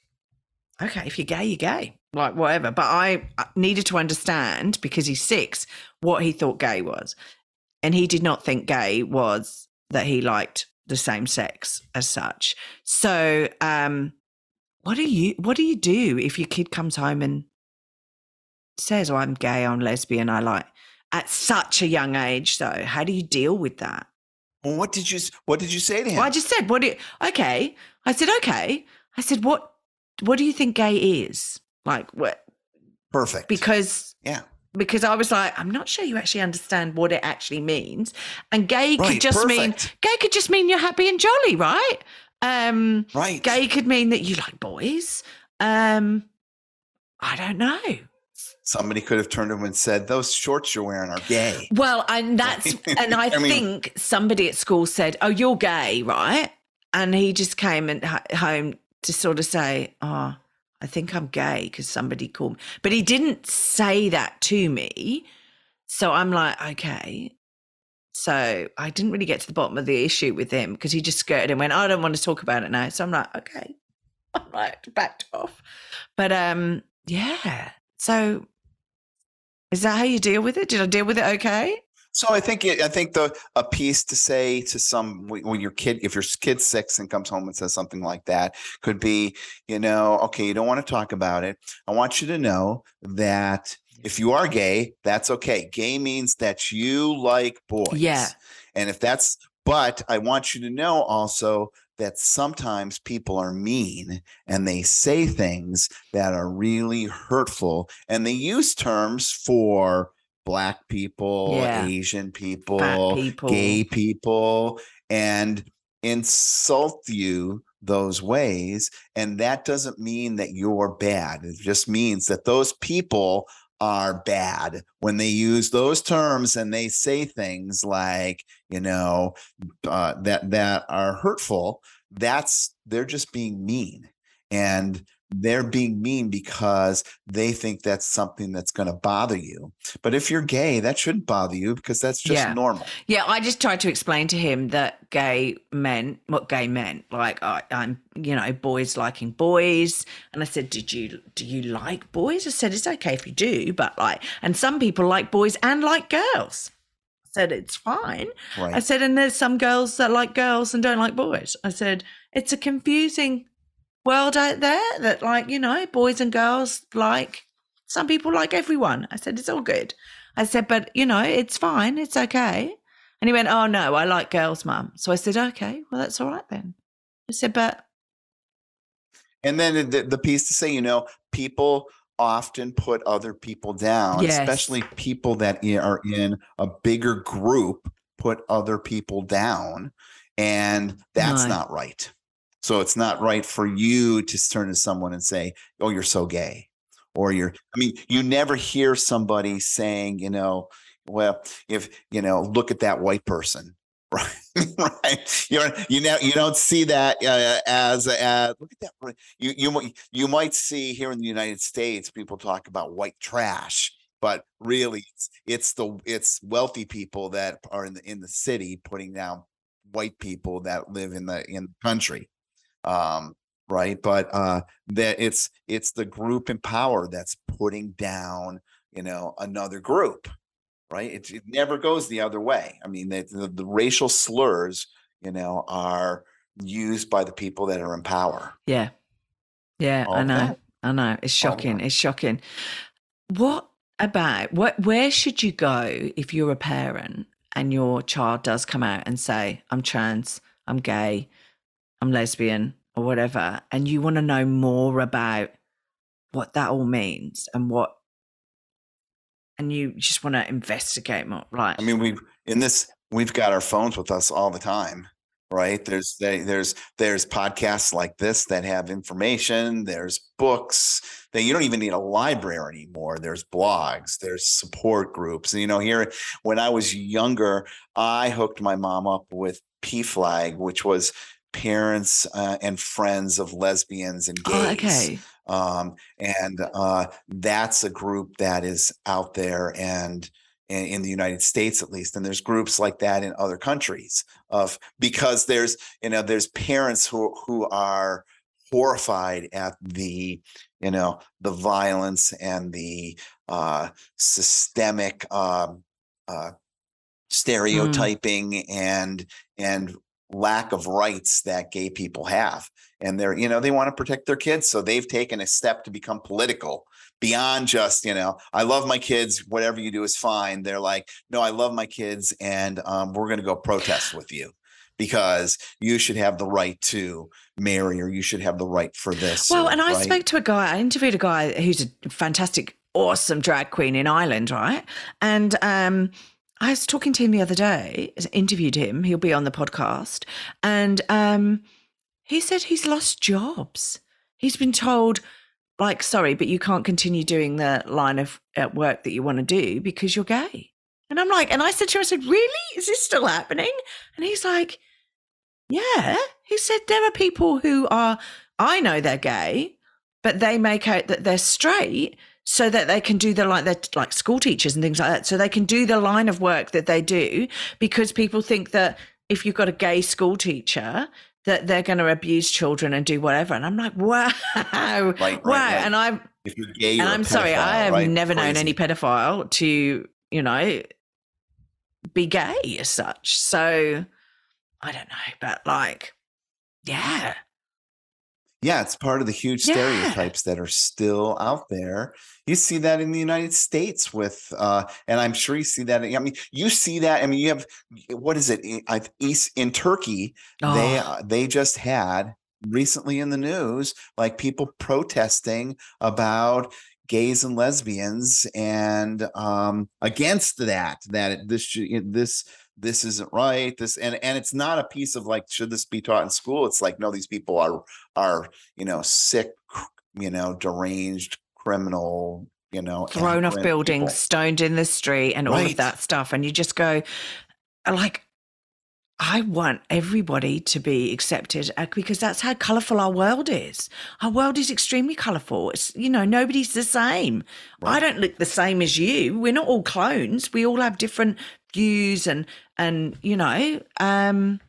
Okay, if you're gay, you're gay, like whatever. But I needed to understand because he's six what he thought gay was. And he did not think gay was that he liked the same sex as such. So, um, what do you what do you do if your kid comes home and says, "Oh, I'm gay, I'm lesbian, I like." At such a young age, though, how do you deal with that? well, what did you What did you say to him? Well, I just said, "What do you?" Okay, I said, "Okay." I said, "What? What do you think gay is?" Like, what? Perfect. Because yeah, because I was like, I'm not sure you actually understand what it actually means. And gay right. could just mean gay could just mean you're happy and jolly, right? Um, right. gay could mean that you like boys. Um, I don't know. Somebody could have turned to him and said, "Those shorts you're wearing are gay." Well, and that's and I, I mean- think somebody at school said, "Oh, you're gay, right?" And he just came and home to sort of say, "Oh, I think I'm gay because somebody called me," but he didn't say that to me. So I'm like, okay. So I didn't really get to the bottom of the issue with him because he just skirted and went, "I don't want to talk about it now." So I'm like, okay, I'm like backed off. But um, yeah. So is that how you deal with it? Did I deal with it okay? So I think I think the a piece to say to some when when your kid if your kid's six and comes home and says something like that could be you know okay you don't want to talk about it I want you to know that if you are gay that's okay gay means that you like boys Yeah. and if that's but I want you to know also that sometimes people are mean and they say things that are really hurtful and they use terms for black people, Yeah. Asian people, people. gay people, and insult you those ways. And that doesn't mean that you're bad. It just means that those people are bad when they use those terms and they say things like, you know, uh, that that are hurtful. That's they're just being mean. And they're being mean because they think that's something that's going to bother you. But if you're gay, that shouldn't bother you because that's just Yeah. normal. Yeah, I just tried to explain to him that gay men, what gay men, Like I, I'm, you know, boys liking boys. And I said, "Did you do you like boys?" I said, "It's okay if you do, but like, and some people like boys and like girls." I said, "It's fine." Right. I said, "And there's some girls that like girls and don't like boys." I said, "It's a confusing world out there that, like, you know, boys and girls like. Some people like everyone." I said, "It's all good." I said, "But you know, it's fine. It's okay." And he went, Oh, no, I like girls, mum. So I said, Okay, well, that's all right then. I said, But And then the, the piece to say, you know, people often put other people down, Yes. especially people that are in a bigger group put other people down. And that's No. not right. So it's not right for you to turn to someone and say, Oh, you're so gay. Or you're, I mean, you never hear somebody saying, you know, well, if, you know, look at that white person. Right. right. You know, you know, you don't see that uh, as as look at that. You you might you might see here in the United States people talk about white trash, but really it's, it's the it's wealthy people that are in the in the city putting down white people that live in the in the country. Um, right. But uh that it's it's the group in power that's putting down, you know, another group right? It, it never goes the other way. I mean, the, the, the racial slurs, you know, are used by the people that are in power. yeah. Yeah, All I know. that. I know. It's shocking. It's shocking. What about what where should you go if you're a parent and your child does come out and say, I'm trans, I'm gay, I'm lesbian, or whatever, and you want to know more about what that all means and what and you just want to investigate more right I mean, we've in this we've got our phones with us all the time, right? There's they, there's there's podcasts like this that have information. There's books that you don't even need a library anymore. There's blogs. There's support groups. And you know, here when I was younger, I hooked my mom up with PFLAG which was parents uh, and friends of lesbians and gays. oh, okay um, and uh, that's a group that is out there and in, the United States at least, and there's groups like that in other countries of because there's you know there's parents who who are horrified at the you know the violence and the uh, systemic um, uh, Mm. stereotyping and and lack of rights that gay people have and they're you know they want to protect their kids so they've taken a step to become political beyond just you know i love my kids whatever you do is fine they're like no i love my kids and um, we're going to go protest with you because you should have the right to marry or you should have the right for this Well, or- and I right? spoke to a guy, I interviewed a guy who's a fantastic, awesome drag queen in Ireland, right? And um, I was talking to him the other day, interviewed him, he'll be on the podcast. And um, he said he's lost jobs. He's been told, like, sorry, but you can't continue doing the line of uh, work that you want to do because you're gay. And I'm like, and I said to him, I said, really? Is this still happening? And he's like, yeah. He said there are people who are, I know they're gay, but they make out that they're straight so that they can do the like they're like school teachers and things like that. So they can do the line of work that they do because people think that if you've got a gay school teacher, that they're going to abuse children and do whatever. And I'm like, wow, right, wow. right. And I'm if you're gay and you're I'm sorry, I have right? never known any pedophile to, you know, be gay as such. So I don't know, but like, yeah. Yeah, it's part of the huge Yeah. stereotypes that are still out there. You see that in the United States with, uh, and I'm sure you see that. I mean, you see that. I mean, you have what is it? I- East in Turkey, they Oh. uh, they just had recently in the news like people protesting about gays and lesbians and um against that that this this this isn't right this and and it's not a piece of like should this be taught in school it's like no these people are are you know sick you know deranged criminal you know thrown off buildings, people. stoned in the street, and all of that stuff. And you just go, like, I want everybody to be accepted uh, because that's how colourful our world is. Our world is extremely colourful. It's, you know, nobody's the same. I don't look the same as you. We're not all clones. We all have different views and, and, you know, um,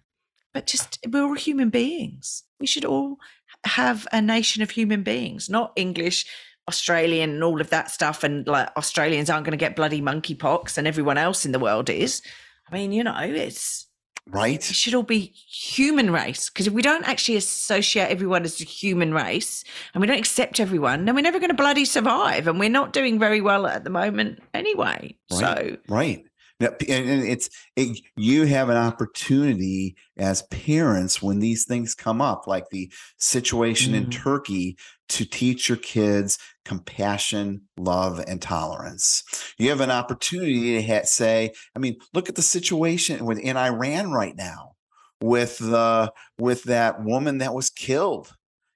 but just we're all human beings. We should all have a nation of human beings, not English, Australian, and all of that stuff. And like Australians aren't going to get bloody monkeypox, and everyone else in the world is. I mean, you know, it's right it should all be human race because if we don't actually associate everyone as a human race and we don't accept everyone, then we're never going to bloody survive. And we're not doing very well at the moment anyway. So Right. Now, and it's it, you have an opportunity as parents when these things come up, like the situation in Mm. Turkey, to teach your kids compassion, love, and tolerance. You have an opportunity to ha- say, I mean, look at the situation with in Iran right now with the with that woman that was killed.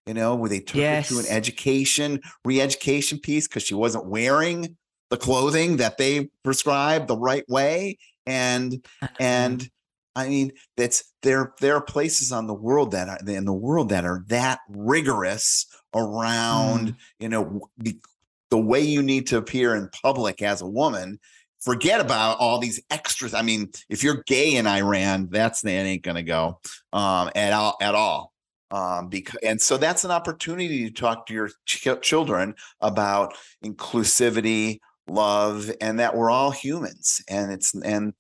You know, where they took her to an education, re-education piece because she wasn't wearing the clothing that they prescribe the right way and and i mean that's there there are places on the world that are in the world that are that rigorous around you know the, the way you need to appear in public as a woman. Forget about all these extras. I mean if you're gay in iran that's that ain't gonna go um at all at all. Um because and so that's an opportunity to talk to your ch- children about inclusivity love and that we're all humans. And it's and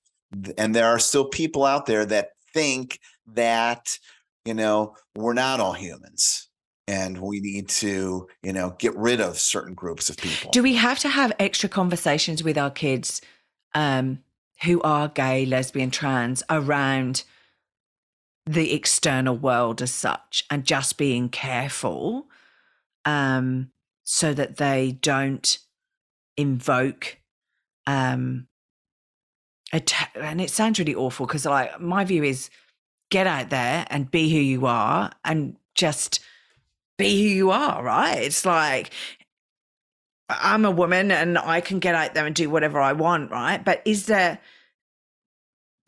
and there are still people out there that think that you know we're not all humans and we need to you know get rid of certain groups of people. Do we have to have extra conversations with our kids um, who are gay, lesbian, trans around the external world as such and just being careful um, so that they don't invoke um, atta- and it sounds really awful because like my view is get out there and be who you are and just be who you are right? It's like i'm a woman and i can get out there and do whatever i want right? But is there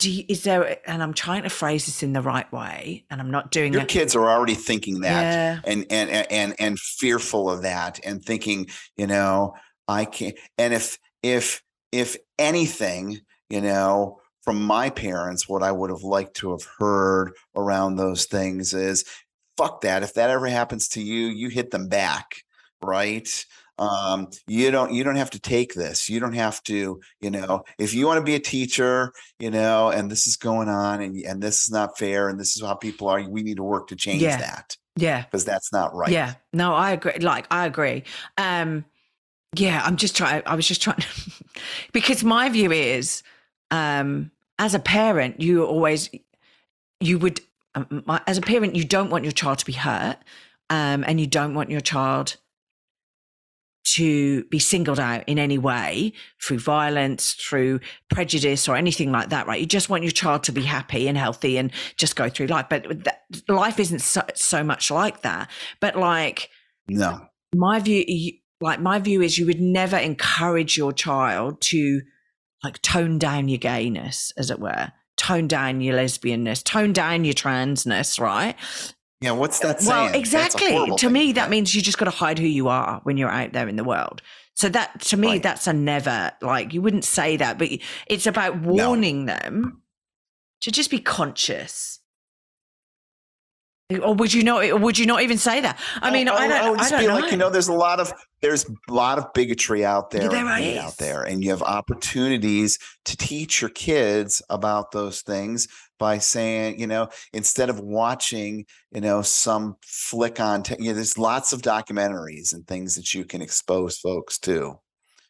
do you, is there and i'm trying to phrase this in the right way and i'm not doing your it kids are already thinking that yeah. and and and and fearful of that and thinking you know i can't and if if if anything you know from my parents what i would have liked to have heard around those things is fuck that if that ever happens to you you hit them back right um you don't you don't have to take this you don't have to you know if you want to be a teacher you know and this is going on and and this is not fair and this is how people are we need to work to change Yeah. that yeah because that's not right Yeah, no, I agree. Like, I agree. Um, yeah, I'm just trying. I was just trying because my view is, um, as a parent, you always, you would, um, my, as a parent, you don't want your child to be hurt, um, and you don't want your child to be singled out in any way through violence, through prejudice, or anything like that, right? You just want your child to be happy and healthy and just go through life. But that, life isn't so, so much like that. But like no my view, like my view is, you would never encourage your child to like tone down your gayness, as it were. Tone down your lesbianness, tone down your transness, right? yeah what's that saying Well, exactly. To thing. me, that means you just got to hide who you are when you're out there in the world. So that, to me, Right. that's a never like you wouldn't say that, but it's about warning them to just be conscious. Or would you not? Would you not even say that? I mean, Oh, I don't. would I just don't be know. like, you know, there's a lot of there's a lot of bigotry out there, Yeah, there out there, and you have opportunities to teach your kids about those things by saying, you know, instead of watching, you know, some flick on, te- you know, there's lots of documentaries and things that you can expose folks to,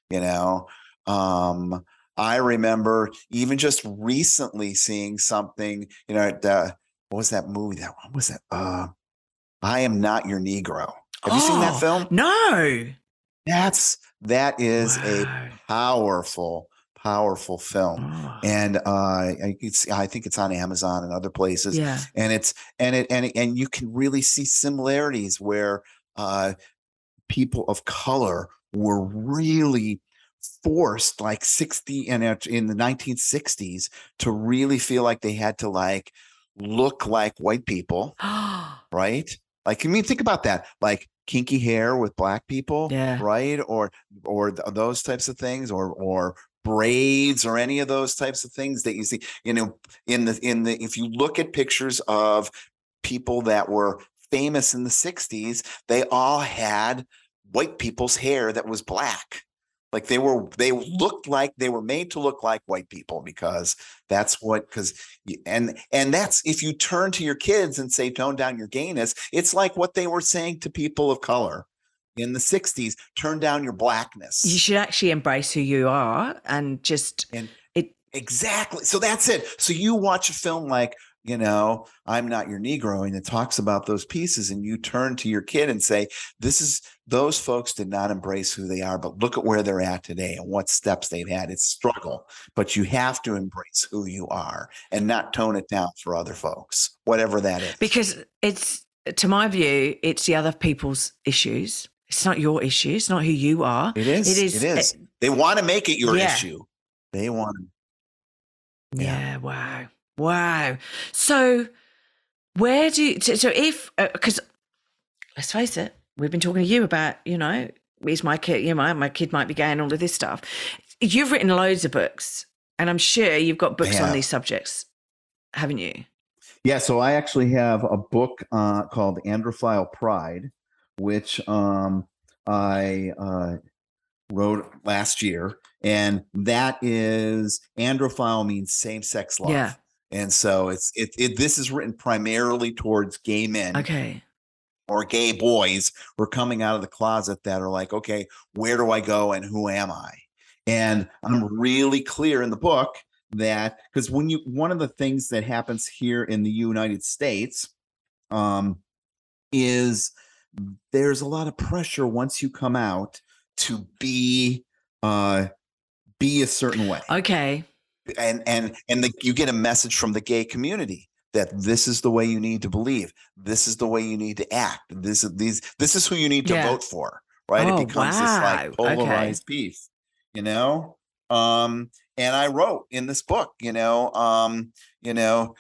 you know. Um, I remember even just recently seeing something, you know, the, what was that movie? That what was that? Uh, I am not your Negro. Have you seen that Oh, film? No. That's that is a powerful, powerful film, Oh. and uh, I, it's, I think it's on Amazon and other places. yeah. And it's and it and it- and you can really see similarities where uh, people of color were really forced, like sixty and in, in the nineteen sixties, to really feel like they had to like look like white people right? Like, I mean, think about that. Like kinky hair with black people, Yeah. right? Or or th- those types of things, or or braids, or any of those types of things that you see. You know, in the in the if you look at pictures of people that were famous in the '60s, they all had white people's hair that was black. Like they were, they looked like they were made to look like white people because that's what because and and that's if you turn to your kids and say tone down your gayness it's like what they were saying to people of color in the 60s turn down your blackness. You should actually embrace who you are and just and it- exactly so that's it. So you watch a film like you know i'm not your negro and it talks about those pieces and you turn to your kid and say this is those folks did not embrace who they are but look at where they're at today and what steps they've had it's struggle but you have to embrace who you are and not tone it down for other folks whatever that is because it's to my view, it's the other people's issues. It's not your issue. It's not who you are. it is It is. it is eh, they want to make it your Yeah. issue they want Yeah. Yeah. Wow. Wow. So, where do you, so, if because let's face it, we've been talking to you about you know is my kid you know my kid might be gay and all of this stuff. You've written loads of books, and I'm sure you've got books on these subjects, haven't you? Yeah, so I actually have a book uh, called Androphile Pride, which um, I uh, wrote last year, and that is androphile means same sex love. Yeah. And so it's it, it. This is written primarily towards gay men Okay. or gay boys who are coming out of the closet that are like, okay, where do I go and who am I? And I'm really clear in the book that because when you one of the things that happens here in the United States um, is there's a lot of pressure once you come out to be uh, be a certain way. Okay. And and and the, you get a message from the gay community that this is the way you need to believe. This is the way you need to act. This is these this is who you need to Yeah. vote for. Right? Oh, it becomes this like wow. Okay. polarized piece, you know? Um, and I wrote in this book, you know, um, you know,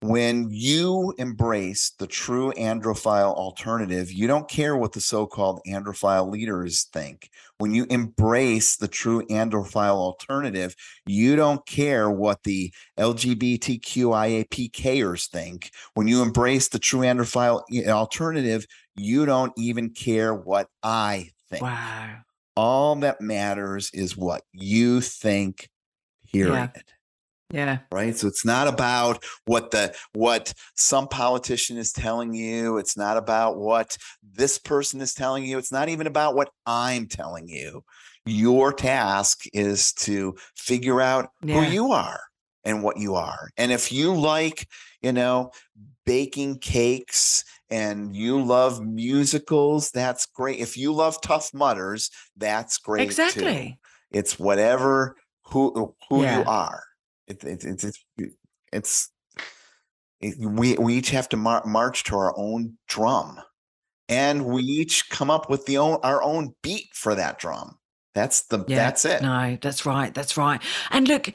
when you embrace the true androphile alternative, you don't care what the so-called androphile leaders think. When you embrace the true androphile alternative, you don't care what the LGBTQIAPKers think. When you embrace the true androphile eh, alternative, you don't even care what I think. Wow. All that matters is what you think, period Yeah. Right? So it's not about what the what some politician is telling you. It's not about what this person is telling you. It's not even about what i'm telling you. Your task is to figure out Yeah. who you are and what you are. And if you like you know baking cakes and you love musicals that's great. If you love Tough Mudders that's great too. Exactly. it's whatever who who Yeah. you are it, it, it's it's it's it, we we each have to mar- march to our own drum and we each come up with the own our own beat for that drum that's the Yeah. that's it No, that's right. That's right. And look,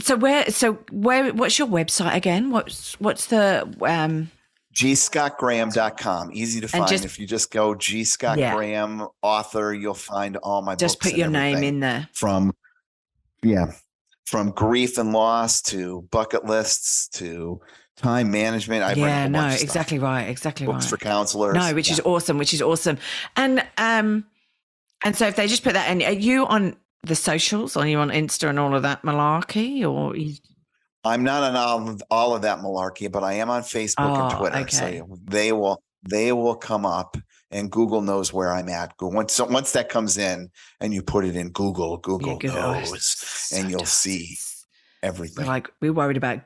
so where so where what's your website again? What's what's the um gscottgraham.com easy to find just- if you just go g scott Yeah. graham author you'll find all my just books put your name in there. from yeah from grief and loss to bucket lists to time management i've yeah, no, exactly right. Exactly books right. for counselors No, which Yeah. is awesome, which is awesome. And um and so if they just put that in, are you on the socials? Are you on Insta and all of that malarkey or i'm not on all of, all of that malarkey but i am on facebook and Oh, twitter okay. so they will they will come up and google knows where i'm at once so once that comes in and you put it in google google you knows so and you'll does. see everything We're like we're worried about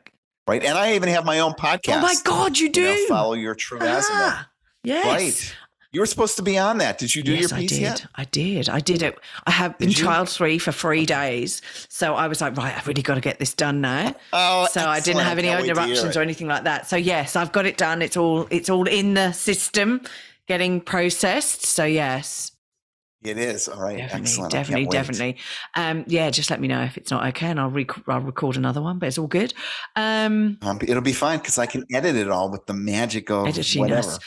right and i even have my own podcast Oh my god, you do. you know, follow your true Ah, yes. right you were supposed to be on that did you do yes, your piece I did. yet I did. I did it. I have been Did you? child free for three days. So I was like, right, I've really got to get this done now. Oh, so I didn't have any Can't wait to hear interruptions or anything like that. So yes, I've got it done. It's all it's all in the system, getting processed. So yes, It is all right. definitely, Excellent. Definitely, definitely. Um, yeah, just let me know if it's not okay, and I'll rec- I'll record another one. But it's all good. Um, Um, it'll be fine because I can edit it all with the magic of whatever.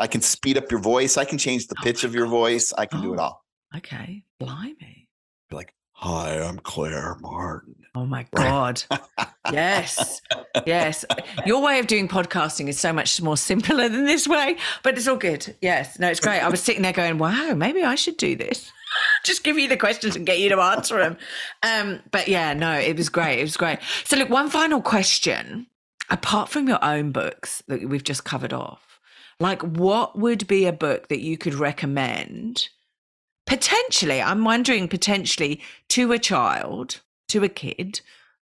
I can speed up your voice. I can change the Oh pitch of your God. voice. I can do it Oh. all. okay, blimey. Like, hi, I'm Claire Martin. Oh my god. yes. Yes. Your way of doing podcasting is so much more simpler than this way, but it's all good. Yes. No, it's great. I was sitting there going, wow, maybe I should do this. Just give you the questions and get you to answer them. Um, but yeah, no, it was great. It was great. So, look, one final question. Apart from your own books that we've just covered off, like what would be a book that you could recommend? Potentially, I'm wondering potentially to a child, to a kid,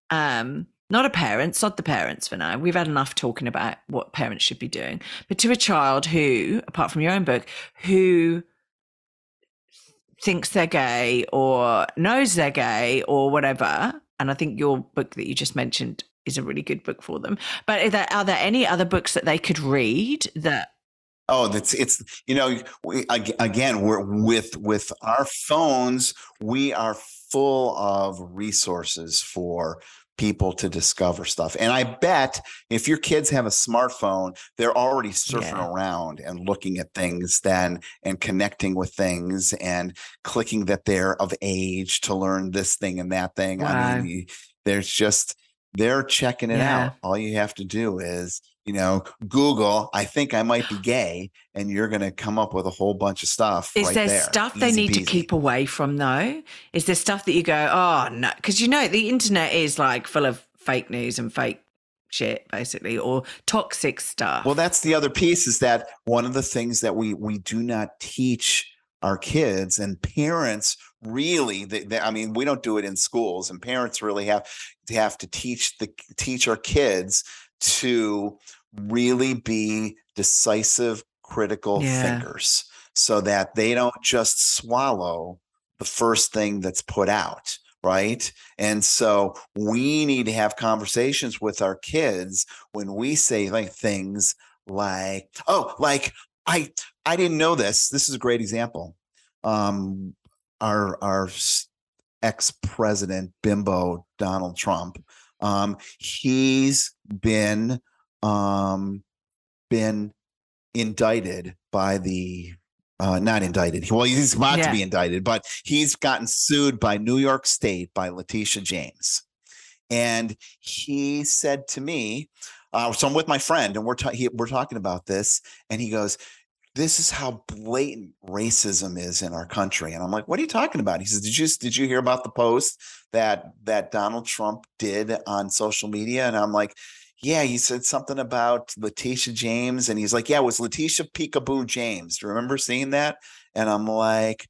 um, not a parent, sod the parents for now. We've had enough talking about what parents should be doing, but to a child who, apart from your own book, who thinks they're gay or knows they're gay or whatever. And I think your book that you just mentioned is a really good book for them. But are there, are there any other books that they could read that? Oh, that's it's you know we, again we're with with our phones we are full of resources for people to discover stuff. And I bet if your kids have a smartphone, they're already surfing Yeah. around and looking at things then and connecting with things and clicking that they're of age to learn this thing and that thing. I mean, there's just they're checking it Yeah. out. All you have to do is, you know, Google, I think I might be gay, and you're going to come up with a whole bunch of stuff. Is right there there. stuff they Easy need to keep away from though? Is there stuff that you go, oh no, because you know the internet is like full of fake news and fake shit, basically, or toxic stuff. Well, that's the other piece is that one of the things that we we do not teach our kids and parents really they, they, i mean we don't do it in schools and parents really have to have to teach the teach our kids to really be decisive critical Yeah. thinkers so that they don't just swallow the first thing that's put out right? And so we need to have conversations with our kids when we say like things like oh like i i didn't know this. This is a great example. Um our our ex-president bimbo donald trump um he's been um been indicted by the uh not indicted well he's about Yeah. to be indicted but he's gotten sued by new york state by letitia james. And he said to me uh, so i'm with my friend and we're, ta- he, we're talking about this and he goes this is how blatant racism is in our country. And i'm like what are you talking about? He says did you did you hear about the post that that donald trump did on social media? And i'm like yeah, he said something about Letitia James, and he's like, "Yeah, it was Letitia Peekaboo James." Do you remember seeing that? And I'm like,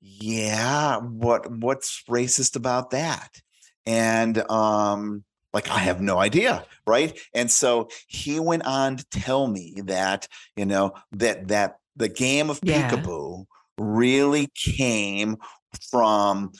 "Yeah, what what's racist about that?" And um, like, I have no idea, right? And so he went on to tell me that you know that that the game of Yeah. peekaboo really came from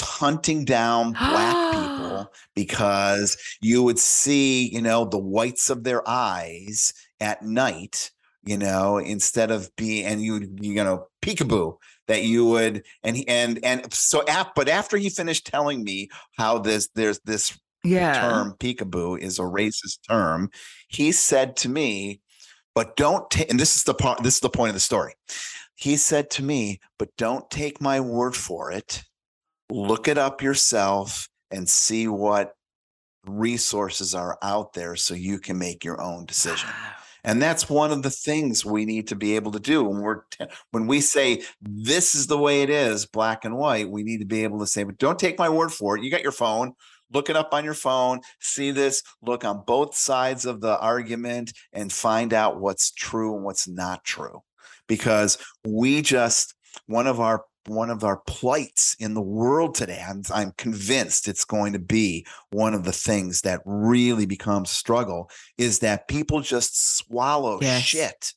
hunting down black people because you would see, you know, the whites of their eyes at night, you know, instead of being, and you, would, you know, peekaboo that you would, and he, and, and so, ap- but after he finished telling me how this, there's this yeah. term peekaboo is a racist term, he said to me, but don't take, and this is the part, this is the point of the story. He said to me, but don't take my word for it. Look it up yourself and see what resources are out there so you can make your own decision. Wow. And that's one of the things we need to be able to do when we're when we say this is the way it is, black and white. We need to be able to say, but don't take my word for it. You got your phone. Look it up on your phone. See this. Look on both sides of the argument and find out what's true and what's not true. Because we just one of our one of our plights in the world today. I'm, I'm convinced it's going to be one of the things that really becomes struggle is that people just swallow Yes. shit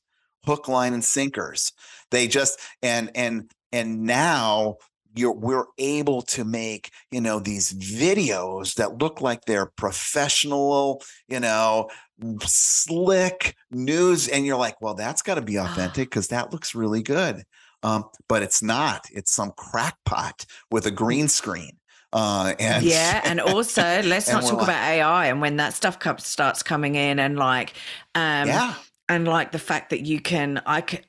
hook line and sinkers they just and and and now you're we're able to make you know these videos that look like they're professional you know slick news and you're like well that's got to be ah. authentic because that looks really good um, but it's not it's some crackpot with a green screen uh, and yeah, and also let's and not talk like- about AI and when that stuff co- starts coming in and like, um, yeah and like the fact that you can, I can,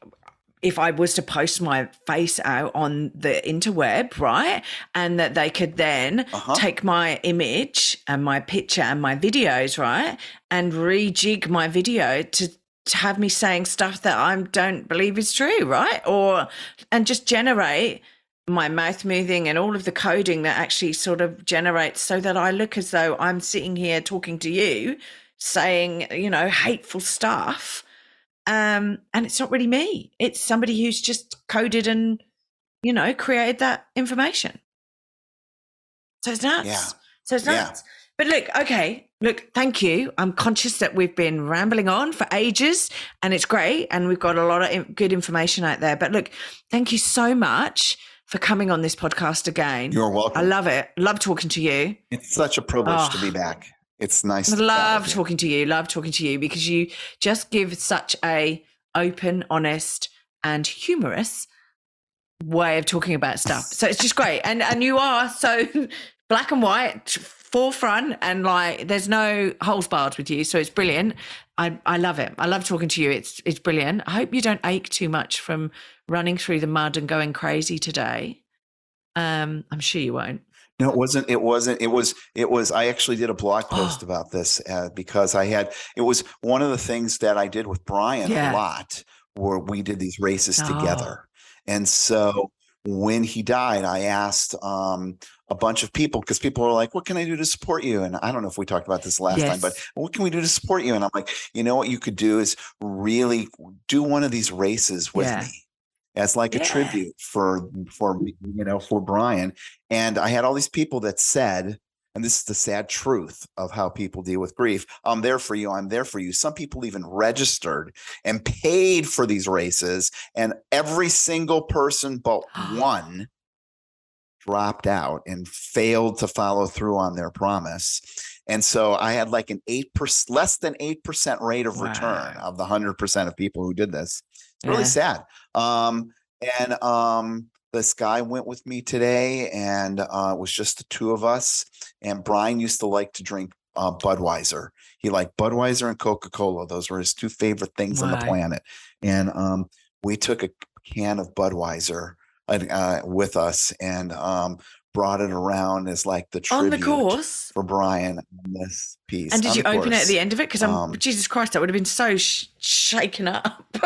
if I was to post my face out on the interweb, right, and that they could then Uh-huh. take my image and my picture and my videos, right, and rejig my video to. To have me saying stuff that I don't believe is true, right? Or and just generate my mouth moving and all of the coding that actually sort of generates so that I look as though I'm sitting here talking to you, saying, you know, hateful stuff. Um, and it's not really me. It's somebody who's just coded and, you know, created that information. So it's nuts. Yeah. So it's Yeah. nuts. But look, okay, look, thank you. I'm conscious that we've been rambling on for ages and it's great. And we've got a lot of good information out there. But look, thank you so much for coming on this podcast again. you're welcome I love it. Love talking to you. It's such a privilege to Oh. be back. It's nice. I love you. talking to you. Love talking to you because you just give such a open, honest, and humorous way of talking about stuff. So it's just great. And and you are so black and white, forefront, and like there's no holes barred with you. So it's brilliant. I I love it. I love talking to you. It's it's brilliant. I hope you don't ache too much from running through the mud and going crazy today. Um, I'm sure you won't. No, it wasn't. It wasn't. It was. It was. I actually did a blog post Oh. about this uh, because I had. It was one of the things that I did with Brian Yeah. a lot, where we did these races Oh. together, and so when he died, I asked um, a bunch of people because people were like, "What can I do to support you?" And I don't know if we talked about this last Yes. time, but what can we do to support you? And I'm like, you know what you could do is really do one of these races with Yeah. me as like a tribute for for you know for Brian. And I had all these people that said, and this is the sad truth of how people deal with grief. I'm there for you. I'm there for you. Some people even registered and paid for these races, and every single person but one dropped out and failed to follow through on their promise. And so I had like an eight percent, less than eight percent rate of return Wow. of the hundred percent of people who did this. It's really Yeah. sad. Um, and um, this guy went with me today, and uh, it was just the two of us. And Brian used to like to drink uh, Budweiser. He liked Budweiser and Coca Cola. Those were his two favorite things on the planet. And um, we took a can of Budweiser uh, uh, with us and um, brought it around as like the On the course. for Brian on this piece. And did on you open it at the end of it? Because I'm Um, Jesus Christ, that would have been so sh- shaken up.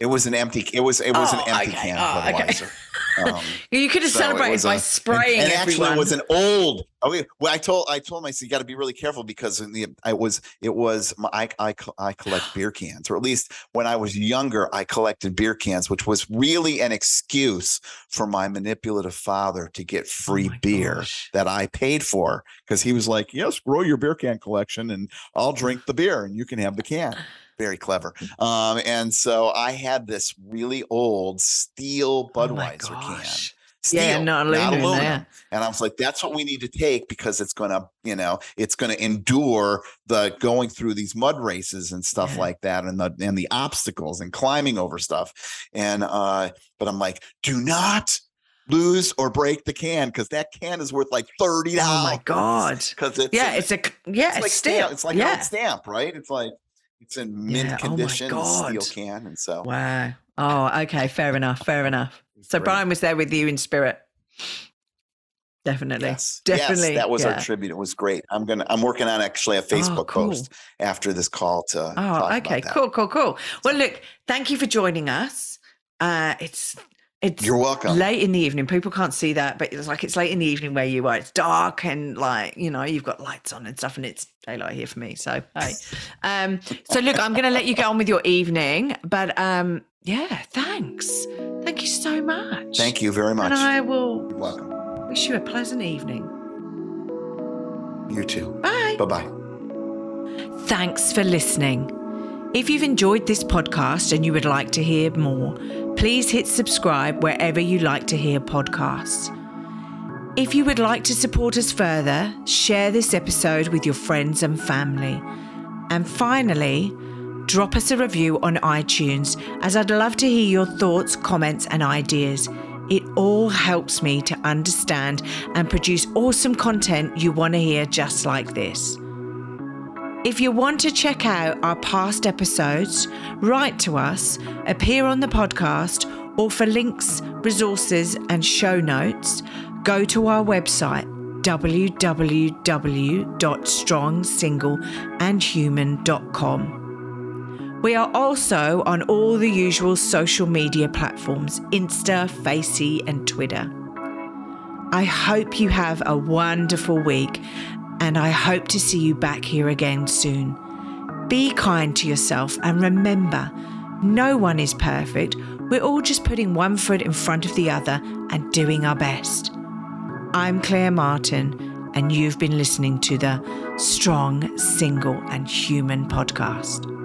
It was an empty. It was it was Oh, an empty okay. can Oh, of okay. Um, you could have So it celebrated by a- spraying and, and actually it was an old okay well i told i told him i said you got to be really careful because in the i was it was my, I, I i collect beer cans or at least when i was younger i collected beer cans which was really an excuse for my manipulative father to get Oh free my beer gosh. that i paid for because he was like yes grow your beer can collection and i'll drink the beer and you can have the can very clever um and so i had this really old steel Oh budweiser can steel, Yeah, not aluminum, yeah. and I was like, that's what we need to take because it's going to, you know, it's going to endure the going through these mud races and stuff Yeah. like that and the and the obstacles and climbing over stuff. And uh, but I'm like, do not lose or break the can because that can is worth like thirty dollars. Oh my God. Because it's Yeah, it's a yeah, it's, like steel. stamp. It's like an yeah. old stamp, right? It's like it's in mint Yeah, oh condition, steel can, and so Wow. Oh, okay. Fair enough. Fair enough. So great. Brian was there with you in spirit. Definitely. Yes, Definitely. yes, that was yeah. our tribute. It was great. I'm gonna. I'm working on actually a Facebook Oh, cool. post after this call to. Oh, okay. Cool, cool, cool. Well, look, thank you for joining us. Uh, it's it's You're welcome. late in the evening. People can't see that, but it's like it's late in the evening where you are. It's dark and like you know you've got lights on and stuff, and it's daylight here for me. So hey, um, so look, I'm going to let you get on with your evening, but um, yeah, thanks, thank you so much. Thank you very much. and I will You're welcome. wish you a pleasant evening. You too. Bye. Bye bye. Thanks for listening. If you've enjoyed this podcast and you would like to hear more, please hit subscribe wherever you like to hear podcasts. If you would like to support us further, share this episode with your friends and family. And finally, drop us a review on iTunes as I'd love to hear your thoughts, comments, and ideas. It all helps me to understand and produce awesome content you want to hear just like this. If you want to check out our past episodes, write to us, appear on the podcast, or for links, resources, and show notes, go to our website www.strongsingleandhuman.com. We are also on all the usual social media platforms Insta, Facey, and Twitter. I hope you have a wonderful week and I hope to see you back here again soon. Be kind to yourself and remember, no one is perfect. We're all just putting one foot in front of the other and doing our best. I'm Claire Martin, and you've been listening to the Strong, Single, and Human podcast.